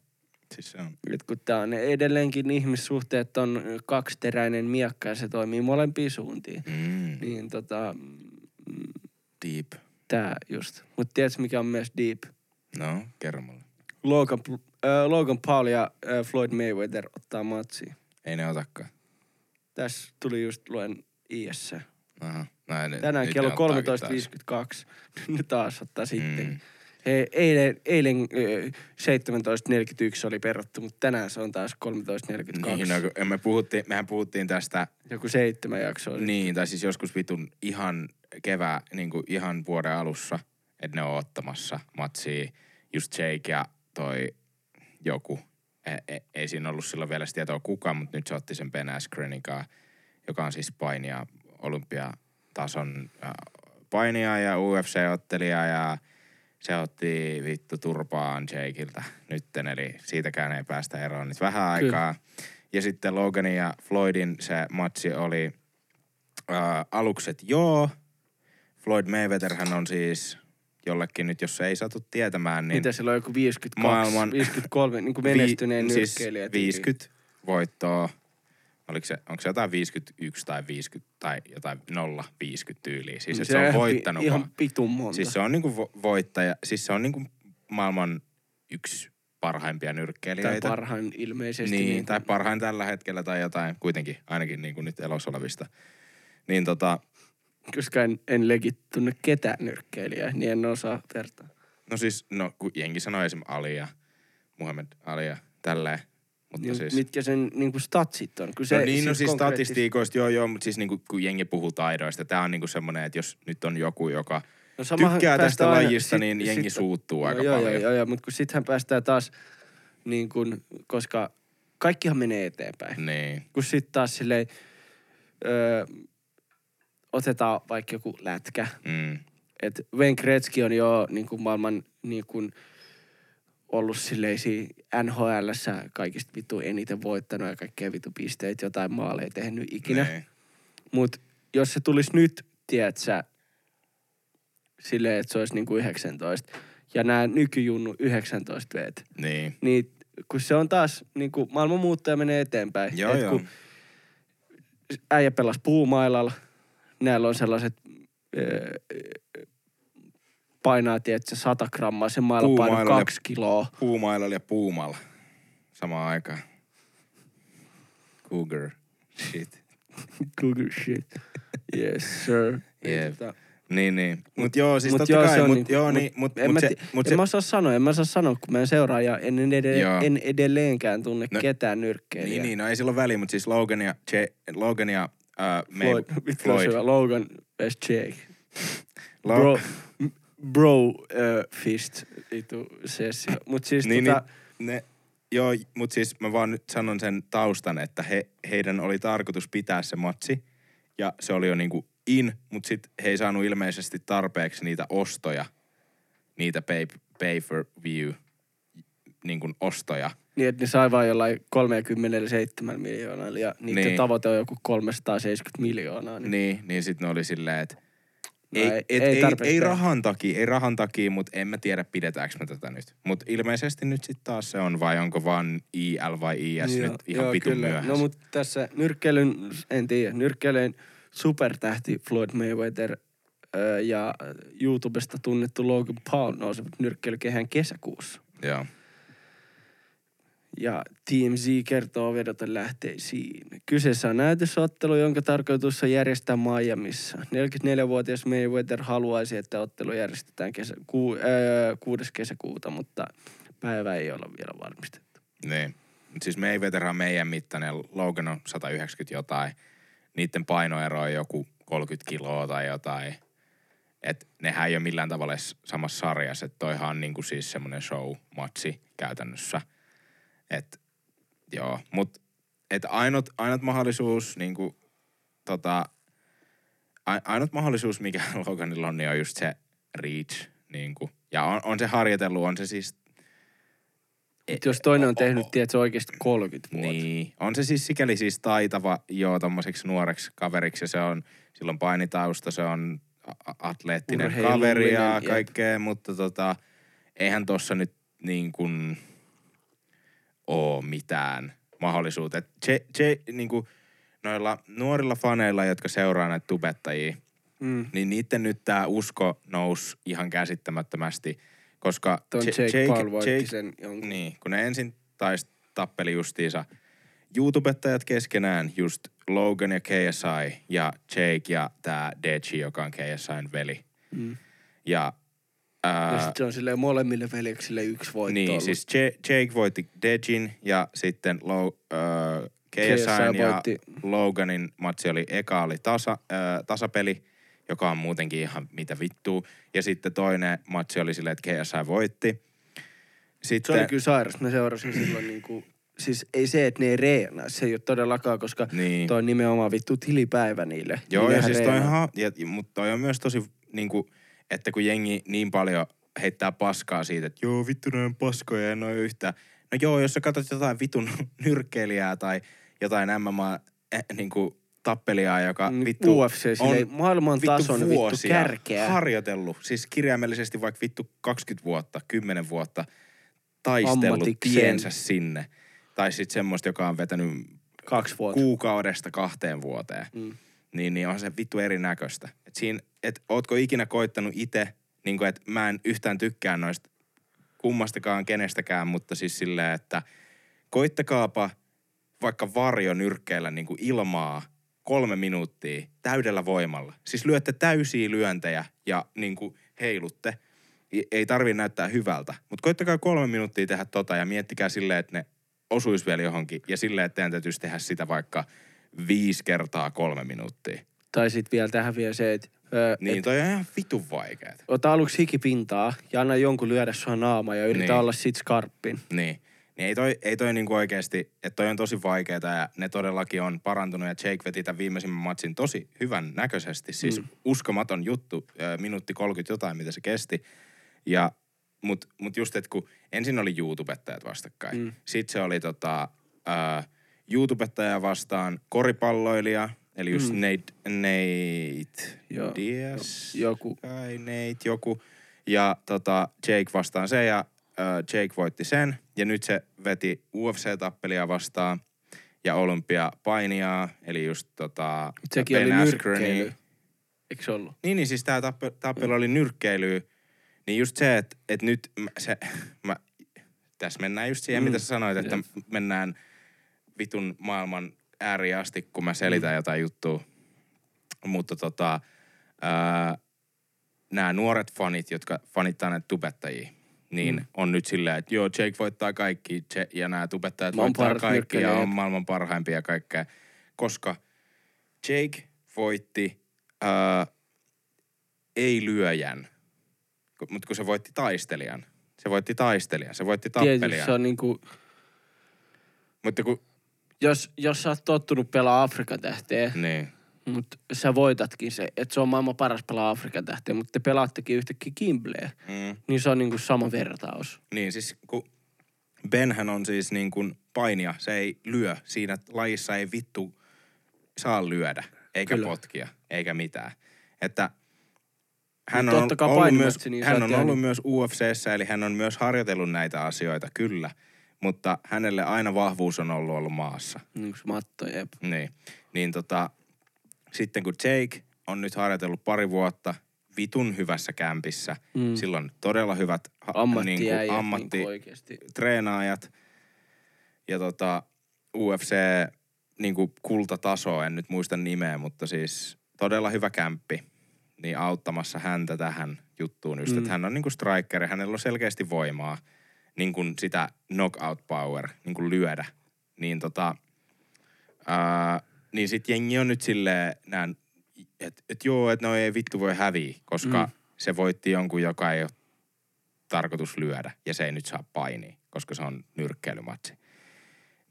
Siis se on. Et kun tää on edelleenkin ihmissuhteet on kaksiteräinen miekka ja se toimii molempiin suuntiin. Mm, Niin tota, deep. tää just. Mutta tiedätkö mikä on myös deep? No, kerro mulle. Logan, äh, Logan Paul ja äh, Floyd Mayweather ottaa matsia. Ei ne otakaan. Tässä tuli just, luen IS. Aha. Ne, Tänään nyt kello ne ottaakin taas. 13.52. ne taas ottaa sitten. Mm. He, eilen eilen äh, 17.41 oli peruttu, mutta tänään se on taas 13.42. Niin, no, me puhuttiin, mehän puhuttiin tästä Joku seitsemän jaksoa. Niin, tai siis joskus vitun ihan kevää, niin kuin ihan vuoden alussa, että ne on ottamassa matsia. Just Jake ja toi joku. E- e- ei siinä ollut silloin vielä sitä tietoa kuka, mutta nyt se otti sen Ben Askrenin joka on siis painija, olympiatason painija ja UFC-ottelija ja se otti vittu turpaan Jakeilta nytten, eli siitäkään ei päästä eroon nyt vähän aikaa. Ja sitten Loganin ja Floydin se matsi oli ää, alukset joo. Floyd Mayweatherhän on siis jollekin nyt, jos ei satu tietämään, niin Mitä sillä on joku 52, Maailman- 53, niin kuin menestyneen vi-. Siis 50 voittoa. Oliko se, onko se jotain 51 tai 50 tai jotain 0, 50 tyyliä. Siis että se, on voittanut Ihan vaan. pitun monta. Siis se on niinku vo- voittaja. Siis se on niinku maailman yksi parhaimpia tai nyrkkeilijöitä. parhain ilmeisesti. Niin, niin tai parhain tällä hetkellä tai jotain, kuitenkin, ainakin niin kuin nyt elossa olevista. Niin tota, koska en, en legit tunne ketään nyrkkeilijää, niin en osaa vertaa. no siis, no kun jengi sanoi esimerkiksi Ali ja Muhammed Ali ja tälleen. Mutta Niin, siis, Mitkä sen niin kuin statsit on? Kun se, no niin, no siis konkreettis- statistiikoista, joo joo, mutta siis niinku, kun jengi puhuu taidoista, tää on niinku semmoinen, että jos nyt on joku, joka no tykkää tästä aina- lajista, niin jengi suuttuu aika joo, paljon. Joo, joo, joo, mutta kun sittenhän päästään taas, niin kuin, koska kaikkihan menee eteenpäin. Niin, Kun sitten taas silleen, öö, otetaan vaikka joku lätkä, mm, että Wayne Gretzky on jo niin kuin maailman niin kuin, ollut silleen nhl kaikista vittu eniten voittanut ja kaikkea vittu pisteitä, jotain maaleja tehnyt ikinä. Niin. Mutta jos se tulisi nyt, tiedät sä, silleen, että se olisi niinku 19 ja nämä nykyjunnu 19 veet, Niin. niin kun se on taas, niinku maailman muuttuu ja menee eteenpäin. Joo, Et joo. kun äijä pelasi puumailalla, näillä on sellaiset öö, painaa, tiedätkö, 100 grammaa, se mailla painaa kaksi kiloa. Puumailla ja puumalla samaan aikaan. Cougar. Shit. Google shit. Yes, sir. Jep. Tota, Niin, niin. Mut joo, siis Mut totta joo, kai, mut, niinku- joo, niin, mut, en mut se, mut en se, mä osaa sanoa, en mä osaa sanoa, kun mä en seuraa ja en, edelleen, Joo. en edelleenkään tunne No- ketään nyrkkeilijää. niin, niin, no ei sillä ole väliä, mutta siis Logan ja, J, Logan ja uh, May, Floyd, Floyd. Floyd. Logan vs. Jake. Lo- Bro, bro uh, fist vitu sessio. Mut siis niin, tota, niin, ne, joo, mutta siis mä vaan nyt sanon sen taustan, että he, heidän oli tarkoitus pitää se matsi ja se oli jo niinku in, mutta sitten he ei saanut ilmeisesti tarpeeksi niitä ostoja, niitä pay, pay per view niin kuin ostoja. Niin että ne sai vaan jollain 37 miljoonaa ja niiden Niin. tavoite on joku 370 miljoonaa. Niin, Niin, niin sitten ne oli silleen, että No ei, ei- et, ei ei, ei rahan takia, ei rahan takia, mutta en mä tiedä pidetäänkö me tätä nyt. Mutta ilmeisesti nyt sitten taas se on, vai onko vaan IL vai IS Joo, nyt ihan joo, vitun kyllä. myöhässä. No mutta tässä nyrkkeilyn, en tiedä, nyrkkeilyn supertähti Floyd Mayweather ö, ja YouTubesta tunnettu Logan Paul nousevat nyrkkeilykehän kesäkuussa. Joo. Ja TMZ kertoo vedota lähteisiin. Kyseessä on näytösottelu, jonka tarkoitus on järjestää Miamissa. 44-vuotias Mayweather haluaisi, että ottelu järjestetään kesä, ku, öö, 6. kesäkuuta, mutta päivä ei ole vielä varmistettu. Niin. Siis Mayweather on meidän mittainen, Logan on 190 jotain. Niiden painoero on joku 30 kiloa tai jotain. Et nehän ei ole millään tavalla samassa sarjassa. Et toihan on niinku siis semmoinen show-matsi käytännössä. Et joo, mut et ainut, ainut mahdollisuus niinku tota, ainut mahdollisuus, mikä Loganilla on, niin on just se reach. Niinku. Ja on, on se harjoitellut, on se siis Mut jos toinen on tehnyt, tiedätkö, oikeasti 30 vuotta. Niin. On se siis sikäli siis taitava jo tommoseksi nuoreksi kaveriksi ja se on, silloin painitausta, se on atleettinen kaveri ja jep. kaikkea, mutta tota, eihän tossa nyt niin kuin oo mitään mahdollisuutta. Et J, J, niin kuin noilla nuorilla faneilla, jotka seuraa näitä tubettajia, Mm. niin niiden nyt tää usko nousi ihan käsittämättömästi, koska Ton J- Jake, Paul voitti sen jonkun. niin, kun ne ensin tais tappeli justiinsa YouTubettajat keskenään, just Logan ja KSI ja Jake ja tää Deji, joka on KSIn veli. Mm. Ja, ää, Ja sit se on silleen molemmille veljeksille yksi voitto niin, ollut. siis J- Jake voitti Dejin ja sitten Lo, KSIn KSI ja voitti. Loganin matsi oli eka oli tasa, ää, tasapeli, joka on muutenkin ihan mitä vittuu. Ja sitten toinen matsi oli silleen, että KSI voitti. Se Sitten, oli kyllä sairas. Mä seurasin silloin niinku... Siis ei se, että ne ei reenaa. Se ei ole todellakaan, koska Niin. toi on nimenomaan vittu tilipäivä niille. Joo, Niin ja siis toi on, ja, mutta toi on myös tosi niinku, että kun jengi niin paljon heittää paskaa siitä, että joo vittu ne on paskoja ja noin yhtä. No joo, jos sä katsot jotain vitun nyrkkeilijää tai jotain MMA eh, niinku tappelijaa, joka vittu UFC, silleen maailman tason vittu kärkeä. harjoitellut, siis kirjaimellisesti vaikka vittu 20 vuotta, 10 vuotta taistellut tiensä sinne. Tai sitten semmoista, joka on vetänyt Kaksi vuotta. kuukaudesta kahteen vuoteen Mm. niin, niin on se vittu erinäköistä. Et siinä, et ootko ikinä koittanut itse, niin että mä en yhtään tykkää noista kummastakaan kenestäkään, mutta siis silleen, että koittakaapa vaikka varjo nyrkkeillä niin ilmaa kolme minuuttia täydellä voimalla. Siis lyötte täysiä lyöntejä ja niin heilutte. Ei tarvi näyttää hyvältä. Mutta koittakaa kolme minuuttia tehdä tota ja miettikää silleen, että ne osuis vielä johonkin. Ja silleen, että teidän täytyisi tehdä sitä vaikka viisi kertaa kolme minuuttia. Tai sit vielä tähän vielä se, että ö, Niin et toi on ihan vitun vaikeet. ota aluksi hikipintaa ja anna jonkun lyödä sua naamaa ja yritä Niin. olla sit skarppin. Niin. Niin ei toi, ei toi niinku oikeesti, että toi on tosi vaikeeta ja ne todellakin on parantunut ja Jake veti tämän viimeisimmän matsin tosi hyvän näköisesti. Siis mm. uskomaton juttu, minuutti 30 jotain, mitä se kesti. Ja, mut, mut just, että kun ensin oli YouTubettajat vastakkain, mm. sitten se oli tota, ö, YouTubettaja vastaan koripalloilija, eli just mm. Nate, Nate Joo, Diaz, joku. tai Nate joku. Ja tota, Jake vastaan se ja äh, Jake voitti sen. Ja nyt se veti UFC-tappelia vastaan ja olympiapainia, eli just tota, Sekin Ben oli Askrenin- nyrkkeily. Eikö se ollut? Niin, niin siis tää tappe, tappelu oli nyrkkeilyä. Niin just se, että et nyt mä, se, mä, tässä mennään just siihen, mm. Mm. mitä sä sanoit, että Jep. mennään vitun maailman ääriin asti, kun mä selitän mm. jotain juttua. Mutta tota, nämä nuoret fanit, jotka fanittaa näitä tubettajia, niin mm. on nyt silleen, että joo, Jake voittaa kaikki ja nämä tubettajat voittaa paras kaikki ja on maailman parhaimpia ja kaikkea. Koska Jake voitti ää, ei lyöjän, mutta kun se voitti taistelijan. Se voitti taistelijan, se voitti Tietysti tappelijan. se on niinku, Mutta kun, jos, jos sä oot tottunut pelaa Afrikan tähteä, niin. mutta sä voitatkin se, että se on maailman paras pelaa Afrikan tähteä, mutta te pelaattekin yhtäkkiä Kimbleä, Mm. niin se on niinku sama vertaus. Niin siis kun Benhän on siis niin kuin painija, se ei lyö. Siinä lajissa ei vittu saa lyödä, eikä Kyllä. potkia, eikä mitään. Että hän Mut on, ollut myös, niin hän on tehnyt- ollut myös UFCssä, eli hän on myös harjoitellut näitä asioita, kyllä. Mutta hänelle aina vahvuus on ollut ollut maassa. Niin kuin se matto, jep. Niin. Niin tota, sitten kun Jake on nyt harjoitellut pari vuotta vitun hyvässä kämpissä, mm. Sillä on todella hyvät Ammattiäijät niin niinku ammatti, oikeesti. treenaajat ja tota, UFC niin kuin kultataso, en nyt muista nimeä, mutta siis todella hyvä kämppi, niin auttamassa häntä tähän juttuun just, mm. että hän on niin kuin strikeri, hänellä on selkeästi voimaa, niin kuin sitä knockout power, niin kuin lyödä. Niin tota, ää, niin sit jengi on nyt silleen, että et joo, että no ei vittu voi häviä, koska mm. Se voitti jonkun, joka ei ole tarkoitus lyödä ja se ei nyt saa painia, koska se on nyrkkeilymatsi.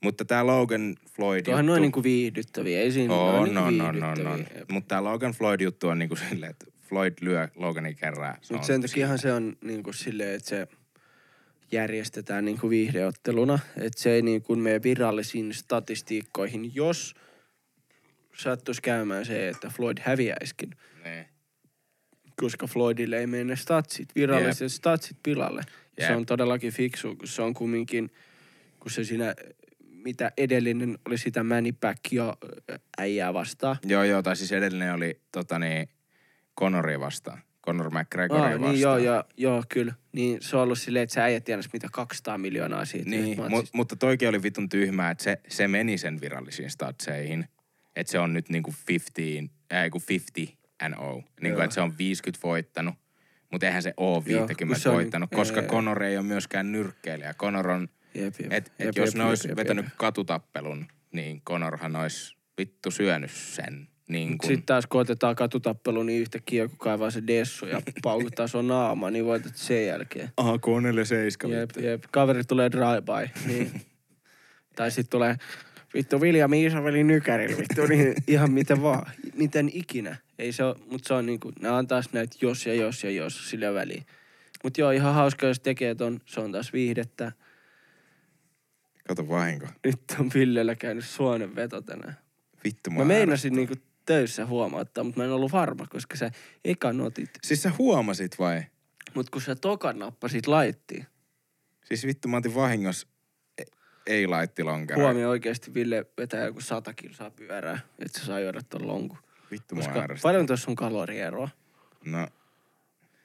Mutta tämä Logan Floyd Tuohan juttu... noin niinku viihdyttäviä, ei siinä noin on, niinku on. viihdyttäviä. Jep. Mutta tämä Logan Floyd juttu on niinku silleen, että Floyd lyö Loganin kerran. se Mutta sen takiahan se on niinku silleen, että se järjestetään niinku viihdeotteluna. Että se ei niinku mene virallisiin statistiikkoihin, jos sattuisi käymään se, että Floyd häviäiskin. Niin. Koska Floydille ei mene ne statsit, viralliset Jep. statsit pilalle. Jep. Se on todellakin fiksu, kun se on kumminkin, kun se siinä, mitä edellinen oli sitä Manny Pacquiao äijää vastaan. Joo, joo, tai siis edellinen oli tota niin, vastaan. Conor McGregoria Aa, vastaan. niin joo, joo, joo, kyllä. Niin se on ollut silleen, että se äijä tienasi mitä 200 miljoonaa siitä. Niin, mu- matsista. mutta toikin oli vitun tyhmää, että se, se meni sen virallisiin statseihin. Että se on nyt niinku 15, äh, kun 50 and 0. Niinku, Joo. että se on 50 voittanut. Mutta eihän se kun 50 se on- voittanut, koska ei, ei. Conor ei ole myöskään nyrkkeilijä. Conor on, Jep, jep, että et jep, jos jep, ne olisi vetänyt jep. katutappelun, niin Conorhan olisi vittu syönyt sen. Niin kun, Sitten taas kun otetaan katutappelu, niin yhtäkkiä joku kaivaa se dessu ja paukuttaa sun naama, niin voitat sen jälkeen. aha, kun on 4-7 Jep, jep. Kaveri tulee drive-by. Niin. tai sitten tulee vittu Vilja Miisaveli nykärillä, vittu niin ihan miten vaan. Miten ikinä. Ei se ole, mutta se on niinku, ne on taas näitä jos ja jos ja jos sillä väliin. Mutta joo, ihan hauska, jos tekee ton, se on taas viihdettä. Kato vahinko. Nyt on Villellä käynyt suonen veto tänään. Vittu Mä mua meinasin niinku töissä huomauttaa, mutta mä en ollut varma, koska sä ekan otit. Siis sä huomasit vai? Mutta kun sä tokan nappasit laittiin, Siis vittu mä otin vahingossa e- ei laitti lonkero. huomio oikeasti Ville vetää joku sata kilsaa pyörää, että se saa juoda ton lonkun. Vittu mua Koska ärsyttää. paljon tuossa on kalorieroa? No.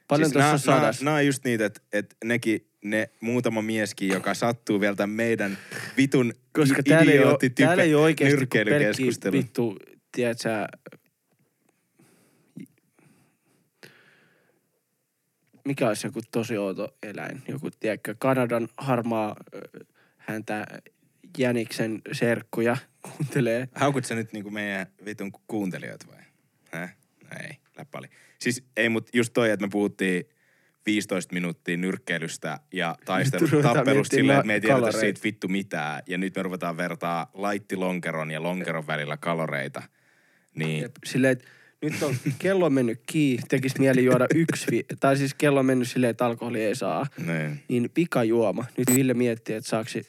Paljon siis tuossa on sadas? On just niitä, että et nekin, ne muutama mieskin, joka sattuu vielä tämän meidän vitun Koska täällä ei, idiootitype täällä ei pelkki nyrkkeilykeskustelu. vittu, tiedät sä, mikä olisi joku tosi outo eläin? Joku, tiedätkö, Kanadan harmaa häntä jäniksen serkkuja kuuntelee. Haukut sä nyt niinku meidän vitun kuuntelijoita vai? Häh? Ei, läppä oli. Siis ei, mut just toi, että me puhuttiin 15 minuuttia nyrkkeilystä ja taistelu, ruvetaan tappelusta silleen, että me ei tiedetä kaloreita. siitä vittu mitään. Ja nyt me ruvetaan vertaa laittilonkeron ja lonkeron välillä kaloreita. Niin, Jep, Silleen, että nyt on kello on mennyt kiinni, tekis mieli juoda yksi, vi- tai siis kello on mennyt silleen, että alkoholi ei saa. niin. Niin pikajuoma. Nyt Ville miettii, että saako se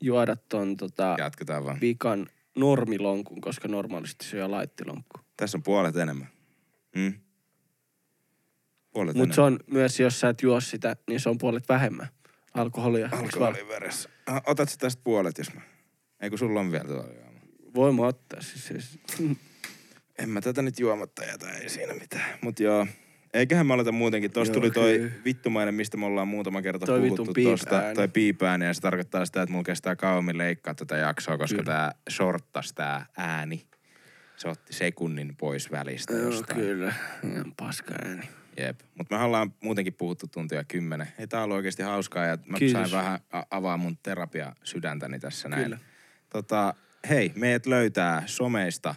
juoda ton tota, jatketaan vaan. vikan normilonkun, koska normaalisti se on laittilonkku. Tässä on puolet enemmän. Mm. Puolet Mutta se enemmän. on myös, jos sä et juo sitä, niin se on puolet vähemmän alkoholia. Alkoholi veressä. Ah, Otat sä tästä puolet, jos mä... Ei kun sulla on vielä tuolla. Voin mä ottaa siis. siis. En mä tätä nyt juomatta jätä, ei siinä mitään. Mut joo, eiköhän me oleta muutenkin. Tuosta tuli toi kyllä. vittumainen, mistä me ollaan muutama kerta Toi puhuttu piipääni. Toi piipääni ja se tarkoittaa sitä, että mulla kestää kauemmin leikkaa tätä jaksoa, koska Kyllä. tää shorttas tää ääni. Se otti sekunnin pois välistä Joo, jostain. kyllä. Ihan paska ääni. Jep. Mutta me ollaan muutenkin puhuttu tuntia kymmenen. Ei tää ollut oikeasti hauskaa ja mä Kiitos. sain vähän avaa mun terapia sydäntäni tässä näin. Kyllä. Tota, hei, meidät löytää someista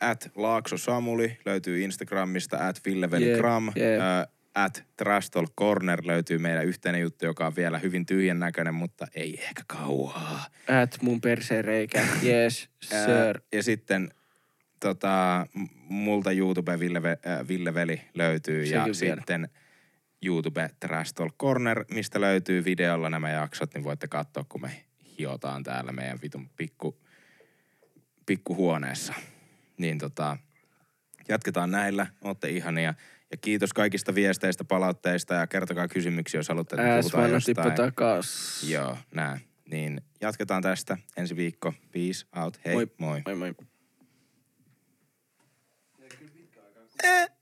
at Laakso Samuli, löytyy Instagramista at Villeveligram, Jep, jep. ää, at Trash Talk Corner löytyy meidän yhteinen juttu, joka on vielä hyvin tyhjän näköinen, mutta ei ehkä kauaa. Ät mun perseen reikä. Yes, Ää, sir. ja sitten tota, multa YouTube Ville, äh, Ville Veli löytyy ja Sekin vielä. sitten YouTube Trash Talk Corner, mistä löytyy videolla nämä jaksot, niin voitte katsoa, kun me hiotaan täällä meidän vitun pikku, pikkuhuoneessa. Niin tota, jatketaan näillä, ootte ihania. Ja kiitos kaikista viesteistä, palautteista ja kertokaa kysymyksiä, jos haluatte, että puhutaan jostain. takas. Joo, nää. Niin jatketaan tästä ensi viikko. Peace out. Hei, Moi. moi. Moi moi. Eh.